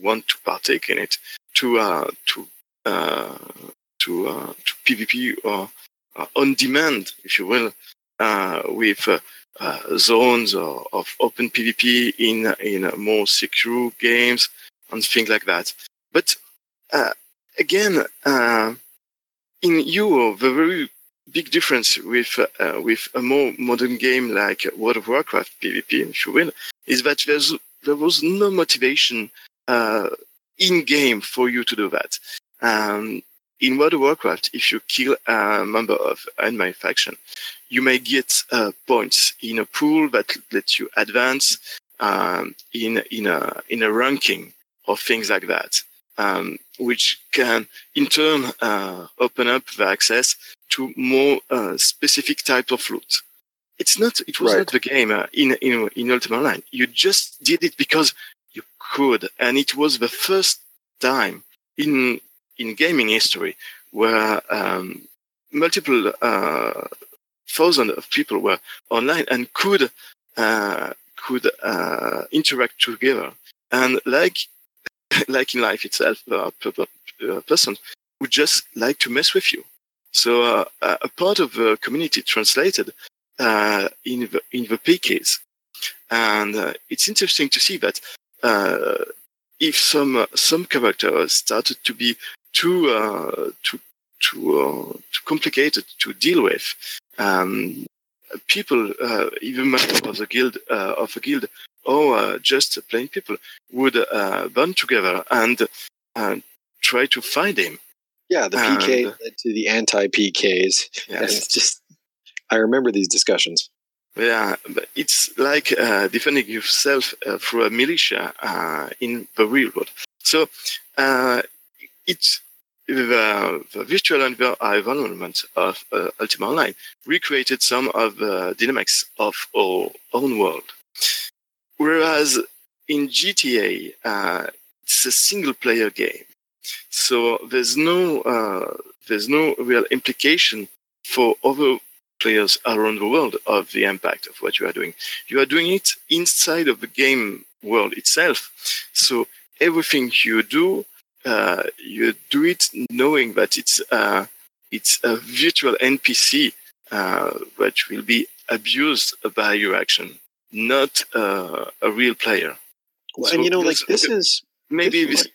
want to partake in it to uh, to uh, to uh, to PvP or uh, on demand, if you will, uh, with uh, uh, zones or, of open PvP in in more secure games and things like that. But again, in UO, the very big difference with uh, with a more modern game like World of Warcraft PvP, if you will, is that there's there was no motivation uh, in game for you to do that. Um, in World of Warcraft, if you kill a member of an enemy faction, you may get uh, points in a pool that lets you advance um, in in a in a ranking or things like that, um, which can in turn uh, open up the access to more uh, specific type of loot. It's not. It was Right. not the game uh, in in in Ultima Online. You just did it because you could, and it was the first time in in gaming history where um, multiple uh, thousands of people were online and could uh, could uh, interact together. And like like in life itself, a per- per- person would just like to mess with you. So uh, a part of the community translated uh, in the in the PKs, and uh, it's interesting to see that uh, if some uh, some characters started to be too uh, too too uh, too complicated to deal with, um, people, uh, even members of the guild, uh, of a guild, or uh, just plain people, would uh, band together and uh, try to find him. Yeah, the PK And- led to the anti PKs. And Yes. it's just, I remember these discussions. Yeah, but it's like uh, defending yourself uh, through a militia uh, in the real world. So uh, it's the, the virtual env- environment of uh, Ultima Online recreated some of the dynamics of our own world. Whereas in GTA, uh, it's a single player game. So there's no uh, there's no real implication for other players around the world of the impact of what you are doing. You are doing it inside of the game world itself. So everything you do, uh, you do it knowing that it's uh, it's a virtual NPC uh, which will be abused by your action, not uh, a real player. Well, So and you know, like this- is Maybe This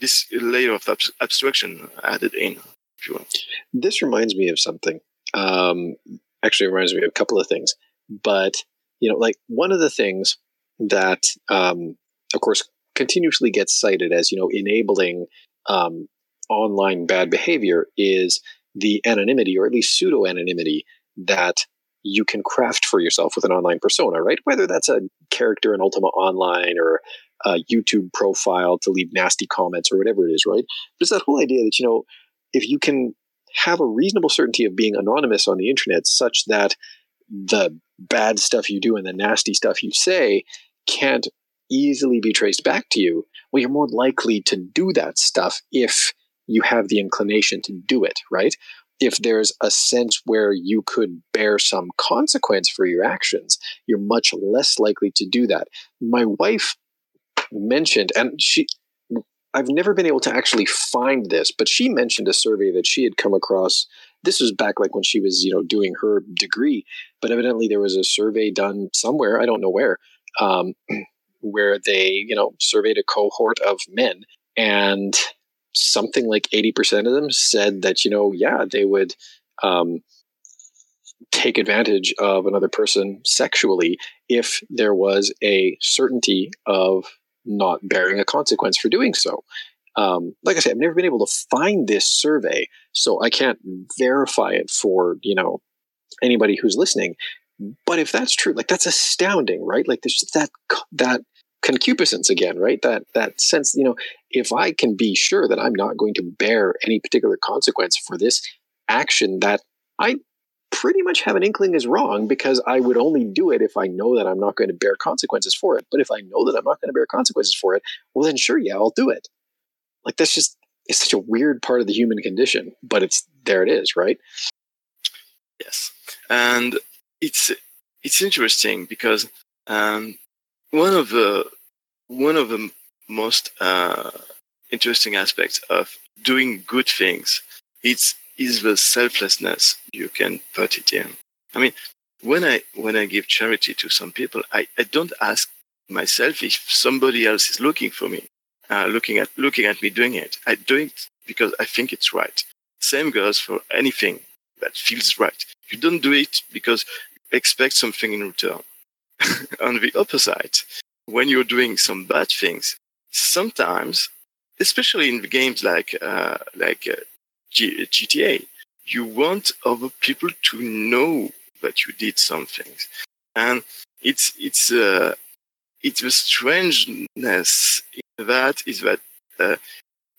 this this layer of abs- abstraction added in, if you want. this reminds me of something. Um, actually, reminds me of a couple of things. But you know, like one of the things that, um, of course, continuously gets cited as you know enabling um, online bad behavior is the anonymity, or at least pseudo anonymity, that you can craft for yourself with an online persona, right? Whether that's a character in Ultima Online or a YouTube profile to leave nasty comments or whatever it is, right? It's that whole idea that you know if you can have a reasonable certainty of being anonymous on the internet such that the bad stuff you do and the nasty stuff you say can't easily be traced back to you, well, you're more likely to do that stuff if you have the inclination to do it, right? If there's a sense where you could bear some consequence for your actions, you're much less likely to do that. My wife mentioned, and she, I've never been able to actually find this, but she mentioned a survey that she had come across. This was back like when she was, you know, doing her degree, but evidently there was a survey done somewhere, I don't know where, um, where they, you know, surveyed a cohort of men and something like 80% of them said that, you know, yeah, they would um, take advantage of another person sexually if there was a certainty of not bearing a consequence for doing so. Um, like I said, I've never been able to find this survey, so I can't verify it for you know anybody who's listening. But if that's true, like that's astounding, right? Like there's that that concupiscence again, right? That that sense, you know, if I can be sure that I'm not going to bear any particular consequence for this action that I pretty much have an inkling is wrong because I would only do it if I know that I'm not going to bear consequences for it. But if I know that I'm not going to bear consequences for it, well, then sure, yeah, I'll do it. Like that's just it's such a weird part of the human condition, but it's there. It is right. Yes, and it's it's interesting because um, one of the one of the most uh, interesting aspects of doing good things it's is the selflessness you can put it in. I mean, when I when I give charity to some people, I, I don't ask myself if somebody else is looking for me, uh, looking at looking at me doing it. I do it because I think it's right. Same goes for anything that feels right. You don't do it because you expect something in return. On the opposite, when you're doing some bad things, sometimes, especially in the games like uh, like uh, G- GTA, you want other people to know that you did some things, and it's it's uh, it's the strangeness in that is that uh,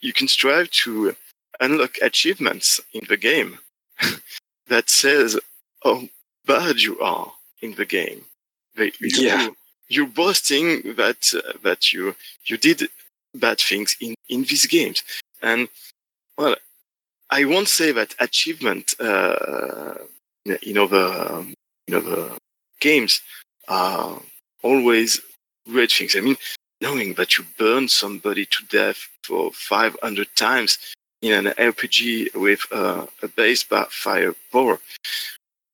you can strive to unlock achievements in the game that says how bad you are in the game. They, you, Yeah. You're boasting that uh, that you you did bad things in in these games, and well, I won't say that achievement uh, in other in other games are always great things. I mean, knowing that you burn somebody to death for 500 times in an RPG with uh, a base fire power.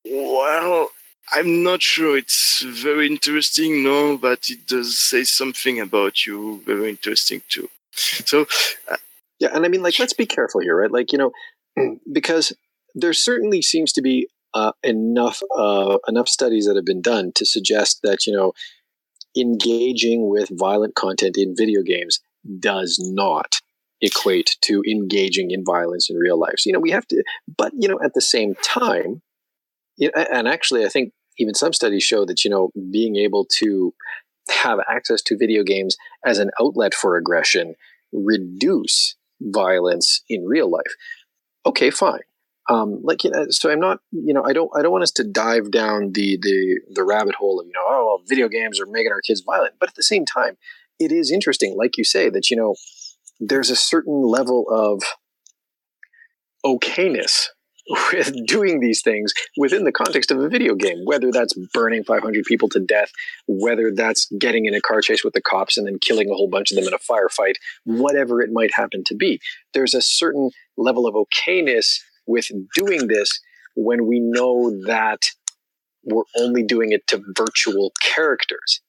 Well, I'm not sure it's very interesting, no, but it does say something about you very interesting too. So, uh, Yeah, and I mean, like, let's be careful here, right? Like, you know, because there certainly seems to be uh, enough uh, enough studies that have been done to suggest that you know engaging with violent content in video games does not equate to engaging in violence in real life. So, you know, we have to, but you know, at the same time, and actually, I think even some studies show that you know being able to have access to video games as an outlet for aggression reduce violence in real life. Okay, fine. Um, like you know, so I'm not, you know, I don't, I don't want us to dive down the the the rabbit hole of you know, oh, well, video games are making our kids violent, but at the same time, it is interesting, like you say, that you know, there's a certain level of okayness with doing these things within the context of a video game, whether that's burning 500 people to death, whether that's getting in a car chase with the cops and then killing a whole bunch of them in a firefight, whatever it might happen to be. There's a certain level of okayness with doing this when we know that we're only doing it to virtual characters.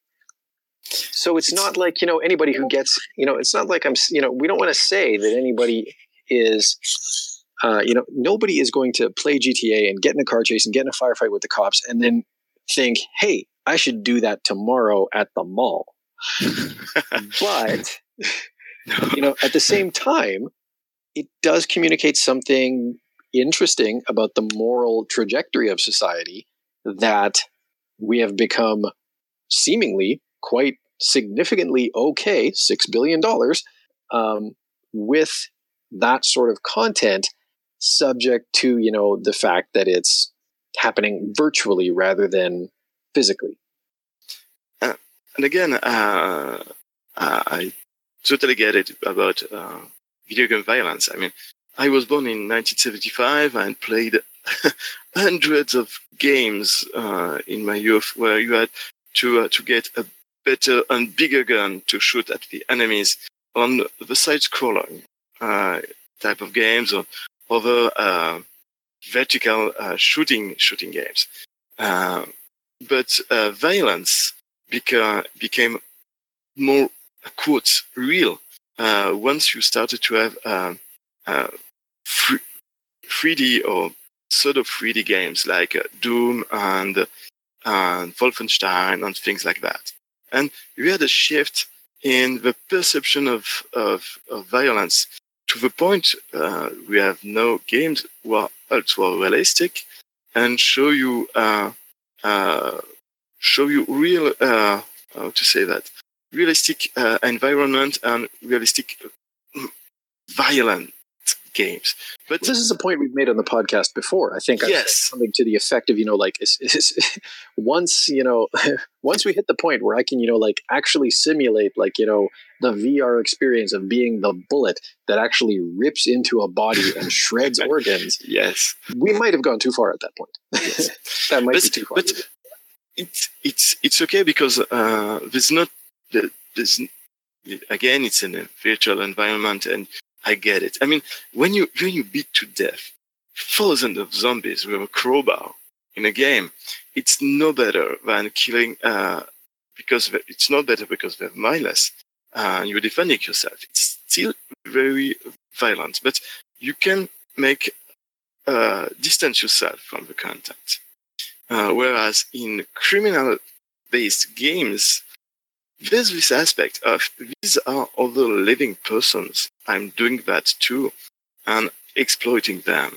So it's not like, you know, anybody who gets, you know, it's not like I'm, you know, we don't want to say that anybody is uh, you know, nobody is going to play GTA and get in a car chase and get in a firefight with the cops and then think, hey, I should do that tomorrow at the mall. but, you know, at the same time, it does communicate something interesting about the moral trajectory of society that we have become seemingly quite significantly okay, $6 billion, um, with that sort of content subject to you know the fact that it's happening virtually rather than physically. Uh, and again, uh, uh, I totally get it about uh, video game violence. I mean, I was born in 1975 and played hundreds of games uh, in my youth where you had to uh, to get a better and bigger gun to shoot at the enemies on the side scroller type of games or other uh, vertical uh, shooting shooting games. Uh, but uh, violence beca- became more quote real uh, once you started to have uh, 3D or sort of 3D games like Doom and and Wolfenstein and things like that. And we had a shift in the perception of, of, of violence to the point uh, we have no games who are ultra realistic and show you uh, uh, show you real uh, how to say that realistic uh, environment and realistic violent games. But this is a point we've made on the podcast before. I think yes. something to the effect of you know like is, is, once you know once we hit the point where I can you know like actually simulate like you know the VR experience of being the bullet that actually rips into a body and shreds organs. Yes, we might have gone too far at that point. Yes. that might but, be too far. But it's it's it's okay because uh, there's not there's again it's in a virtual environment and I get it. I mean, when you when you beat to death thousands of zombies with a crowbar in a game, it's no better than killing. Uh, because it's not better because they're mindless. Uh, you're defending yourself. It's still very violent, but you can make uh, distance yourself from the content. Uh, whereas in criminal-based games, there's this aspect of these are other living persons. I'm doing that too, and exploiting them.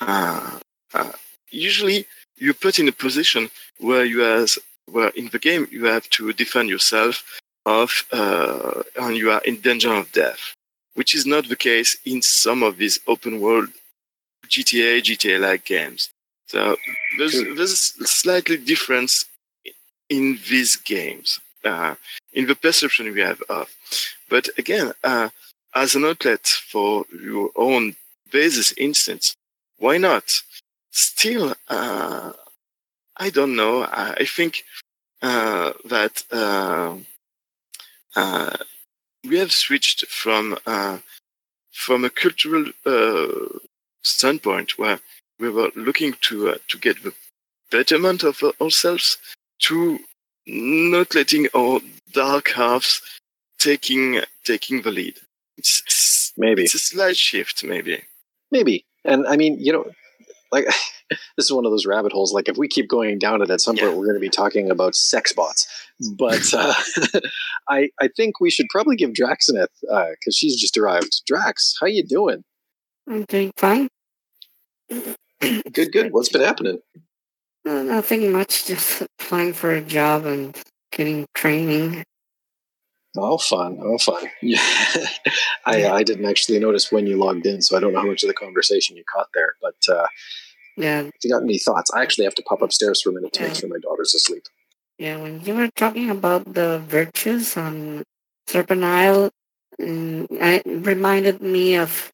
Uh, uh, usually, you're put in a position where you as where in the game you have to defend yourself of uh, and you are in danger of death, which is not the case in some of these open world GTA, GTA-like games. So there's there's a slightly difference in these games uh, in the perception we have of. But again, uh, as an outlet for your own basis instance, why not? Still, uh, I don't know. I, think uh, that uh, uh, we have switched from from a cultural standpoint where we were looking to to get the betterment of ourselves to not letting our dark halves taking taking the lead. It's, it's, maybe it's a slight shift, maybe. Maybe, and I mean, you know, like this is one of those rabbit holes. Like if we keep going down it, at some Yeah. point we're going to be talking about sex bots. But uh, I I think we should probably give Draxineth because she's just arrived. Drax, how you doing? I'm doing fine. Good, good. What's been happening? Uh, nothing much, just applying for a job and getting training. Oh, fun. Oh, fun. Yeah. I, I didn't actually notice when you logged in, so I don't know how much of the conversation you caught there. But uh, Yeah, if you got any thoughts, I actually have to pop upstairs for a minute to make sure my daughter's asleep. yeah. When you were talking about the virtues on Serpent Isle, mm, it reminded me of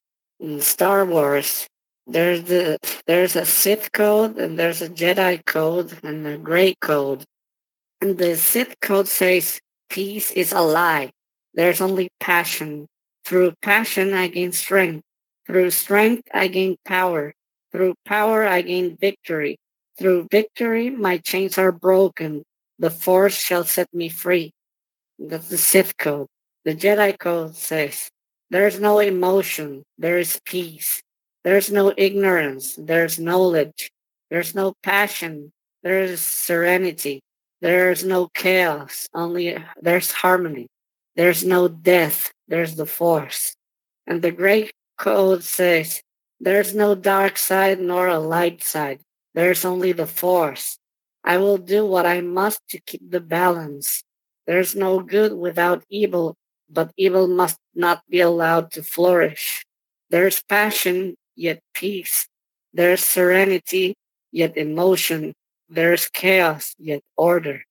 Star Wars. There's the there's a Sith code and there's a Jedi code and a Grey code. And the Sith code says peace is a lie. There's only passion. Through passion I gain strength. Through strength I gain power. Through power I gain victory. Through victory my chains are broken. The force shall set me free. That's the Sith code. The Jedi code says there's no emotion, there is peace. There's no ignorance, there's knowledge. There's no passion, there is serenity. There's no chaos, only uh, there's harmony. There's no death, there's the force. And the great code says there's no dark side nor a light side. There's only the force. I will do what I must to keep the balance. There's no good without evil, but evil must not be allowed to flourish. There's passion, yet peace. There's serenity, yet emotion. There's chaos, yet order.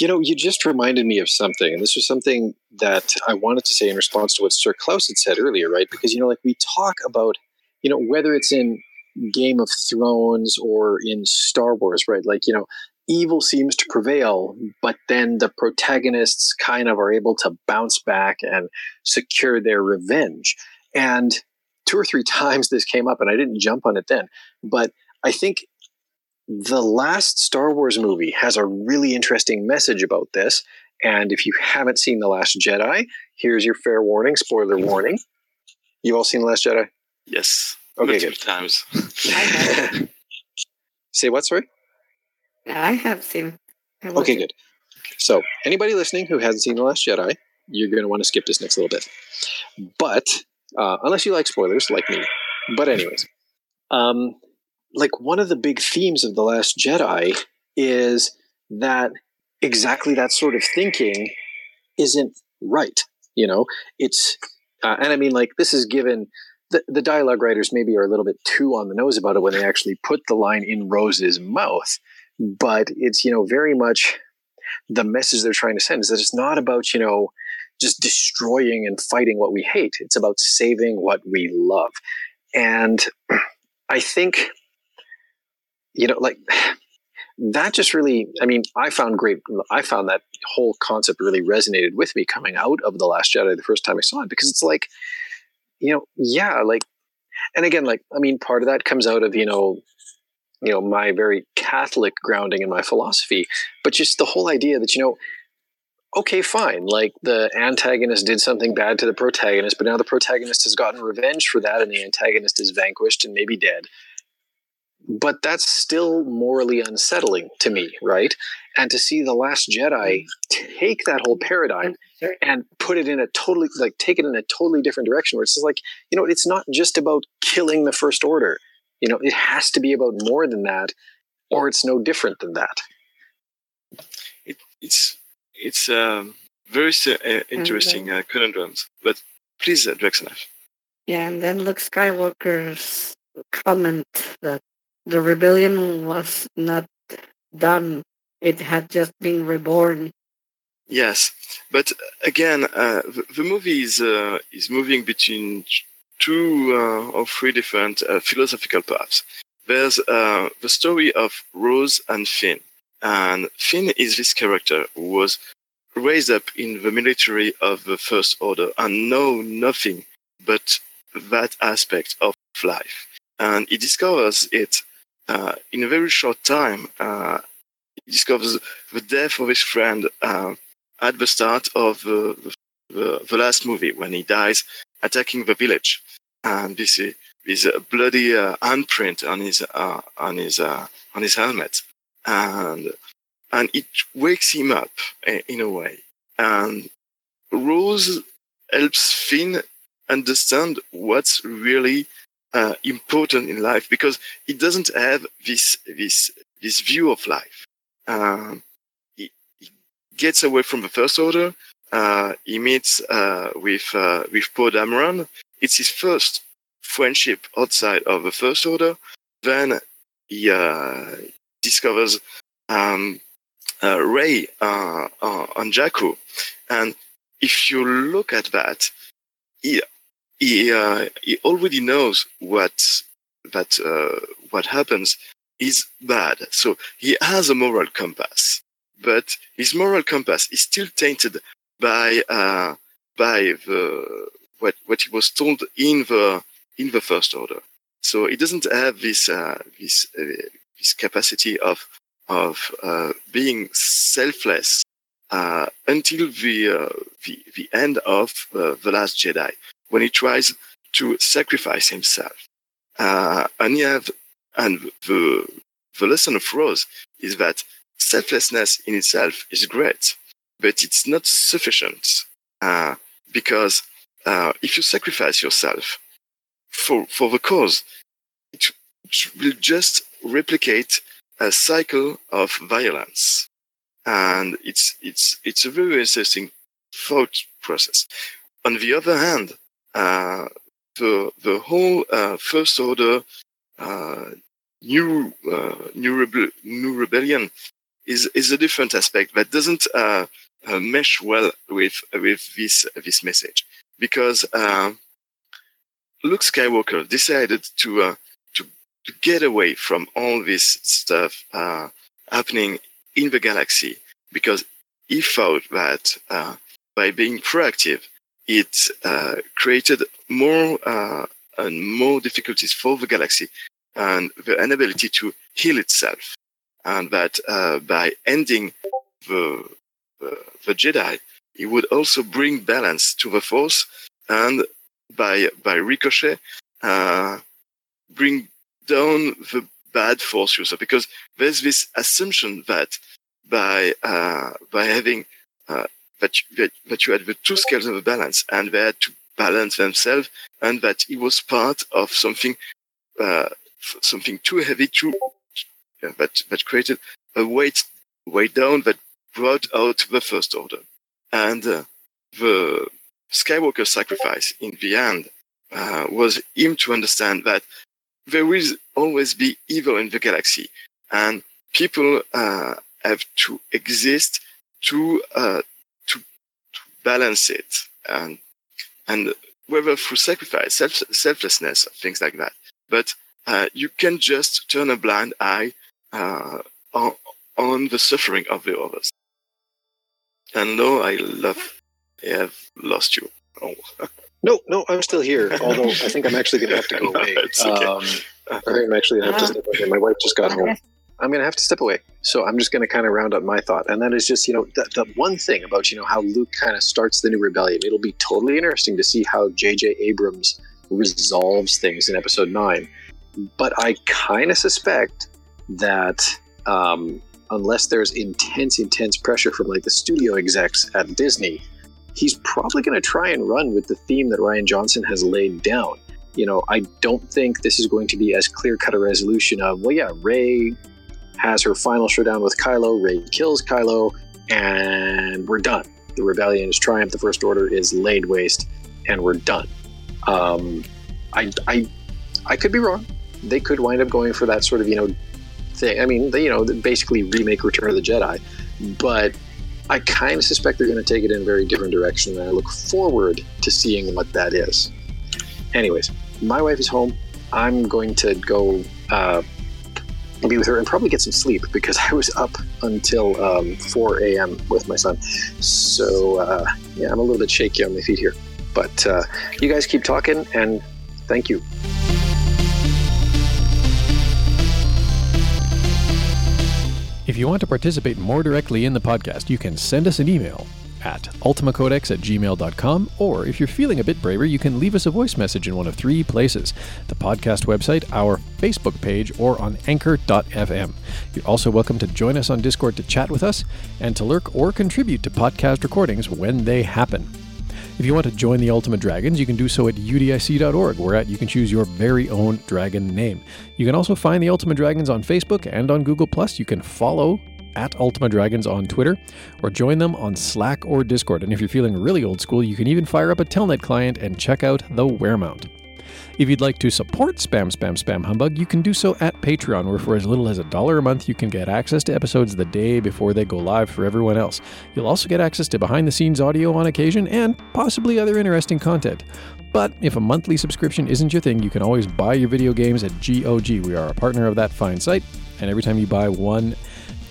You know, you just reminded me of something, and this was something that I wanted to say in response to what Sir Klaus had said earlier, right? Because, you know, like we talk about, you know, whether it's in Game of Thrones or in Star Wars, right? Like, you know, evil seems to prevail, but then the protagonists kind of are able to bounce back and secure their revenge. And two or three times this came up, and I didn't jump on it then, but I think the last Star Wars movie has a really interesting message about this. And if you haven't seen The Last Jedi, here's your fair warning, spoiler warning. You've all seen The Last Jedi? Yes. Okay, good. times. Say what, sorry? I have seen. I Okay, good. So, anybody listening who hasn't seen The Last Jedi, you're going to want to skip this next little bit. But, uh, unless you like spoilers, like me. But, anyways, um, like one of the big themes of The Last Jedi is that exactly that sort of thinking isn't right. You know, it's, uh, and I mean, like, this is given. The, the dialogue writers maybe are a little bit too on the nose about it when they actually put the line in Rose's mouth but it's you know very much the message they're trying to send is that it's not about you know just destroying and fighting what we hate it's about saving what we love and i think you know like that just really i mean i found great i found that whole concept really resonated with me coming out of the last jedi the first time i saw it because it's like you know yeah like and again like i mean part of that comes out of you know you know my very catholic grounding in my philosophy but just the whole idea that you know okay fine like the antagonist did something bad to the protagonist but now the protagonist has gotten revenge for that and the antagonist is vanquished and maybe dead but that's still morally unsettling to me right? And to see the last jedi take that whole paradigm and put it in a totally like take it in a totally different direction where it's just like you know it's not just about killing the first order. You know it has to be about more than that or it's no different than that. It, it's it's um, very uh, interesting uh, conundrums. But please, uh, Drexenef. Yeah, and then Luke Skywalker's comment that the rebellion was not done; it had just been reborn. Yes, but again, uh, the, movie is uh, is moving between two uh, or three different uh, philosophical paths. There's uh, the story of Rose and Finn, and Finn is this character who was raised up in the military of the First Order and know nothing but that aspect of life, and he discovers it uh, in a very short time. Uh, he discovers the death of his friend. Uh, at the start of the, the, the last movie when he dies attacking the village. And this is, with a bloody uh, handprint on his uh, on his uh, on his helmet, and and it wakes him up in a way. And Rose helps Finn understand what's really uh, important in life because he doesn't have this this this view of life. Um, he, he, gets away from the First Order. Uh, he meets uh, with uh, with Poe Dameron. It's his first friendship outside of the First Order. Then he uh, discovers um, uh, uh, on Jakku, and if you look at that, he he, uh, he already knows what that uh, what happens is bad. So he has a moral compass, but his moral compass is still tainted by uh, by the what what he was told in the in the first order. So he doesn't have this uh, this uh, this capacity of of uh, being selfless uh, until the, the, the end of the Last Jedi, when he tries to sacrifice himself. Uh, and he have, and the the lesson of Rose is that selflessness in itself is great, but it's not sufficient uh, because uh, if you sacrifice yourself for for the cause, it will just replicate a cycle of violence and it's it's it's a very interesting thought process. On the other hand, the the whole uh, first order uh, new uh, new, rebe- new rebellion is is a different aspect that doesn't uh, uh, mesh well with with this this message. Because Luke Skywalker decided to to to get away from all this stuff happening in the galaxy because he thought that uh, by being proactive, it uh, created more uh, and more difficulties for the galaxy and the inability to heal itself. And that uh, by ending the, the, the Jedi, it would also bring balance to the Force and by, by ricochet, uh, bring down the bad Force user. Because there's this assumption that by uh, by having that, that that you had the two scales of a balance and they had to balance themselves and that it was part of something uh, something too heavy too yeah, that that created a weight weight down that brought out the first order. And uh, the Skywalker sacrifice in the end uh, was him to understand that there will always be evil in the galaxy and people uh, have to exist to uh, to, to balance it and and whether through sacrifice, self, selflessness, things like that. But uh, you can just turn a blind eye uh, on, on the suffering of the others. And no, I love, I have lost you. Oh. no, no, I'm still here. Although I think I'm actually going to have to go away. no, okay. um, I think I'm actually going to have to step away. My wife just got home. I'm going to have to step away. So I'm just going to kind of round up my thought. And that is just, you know, the, the one thing about, you know, how Luke kind of starts the new rebellion. It'll be totally interesting to see how J.J. Abrams resolves things in episode nine. But I kind of suspect that um, unless there's intense, intense pressure from like the studio execs at Disney, he's probably going to try and run with the theme that Rian Johnson has laid down. You know, I don't think this is going to be as clear cut a resolution of, well, yeah, Rey has her final showdown with Kylo. Rey kills Kylo, and we're done. The rebellion is triumphed. The First Order is laid waste, and we're done. Um, I, I, I could be wrong. They could wind up going for that sort of you know thing. I mean, they, you know, basically remake Return of the Jedi, but I kind of suspect they're going to take it in a very different direction, and I look forward to seeing what that is. Anyways, my wife is home. I'm going to go uh, be with her and probably get some sleep because I was up until um, 4 a.m. with my son. So, uh, yeah, I'm a little bit shaky on my feet here. But uh, you guys keep talking and thank you. If you want to participate more directly in the podcast, you can send us an email at ultimacodex at gmail.com, or if you're feeling a bit braver, you can leave us a voice message in one of three places the podcast website, our Facebook page, or on anchor.fm. You're also welcome to join us on Discord to chat with us and to lurk or contribute to podcast recordings when they happen. If you want to join the Ultima Dragons, you can do so at udic.org, where you can choose your very own dragon name. You can also find the Ultima Dragons on Facebook and on Google. You can follow at Ultima Dragons on Twitter, or join them on Slack or Discord. And if you're feeling really old school, you can even fire up a Telnet client and check out the Weremount. If you'd like to support Spam Spam Spam Humbug, you can do so at Patreon, where for as little as a dollar a month, you can get access to episodes the day before they go live for everyone else. You'll also get access to behind the scenes audio on occasion and possibly other interesting content. But if a monthly subscription isn't your thing, you can always buy your video games at GOG. We are a partner of that fine site, and every time you buy one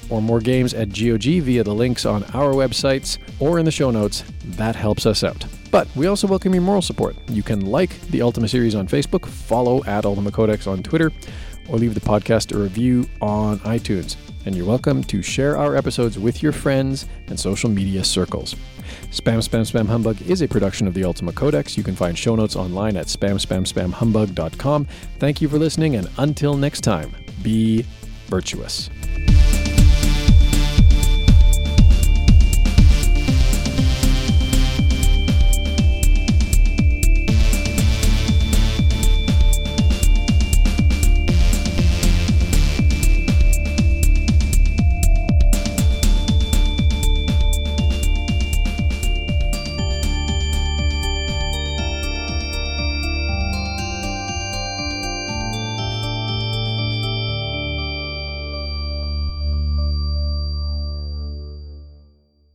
or more games at GOG via the links on our websites or in the show notes, that helps us out. But we also welcome your moral support. You can like the Ultima series on Facebook, follow at Ultima Codex on Twitter, or leave the podcast a review on iTunes. And you're welcome to share our episodes with your friends and social media circles. Spam Spam Spam Humbug is a production of the Ultima Codex. You can find show notes online at spamspamspamhumbug.com. Thank you for listening, and until next time, be virtuous.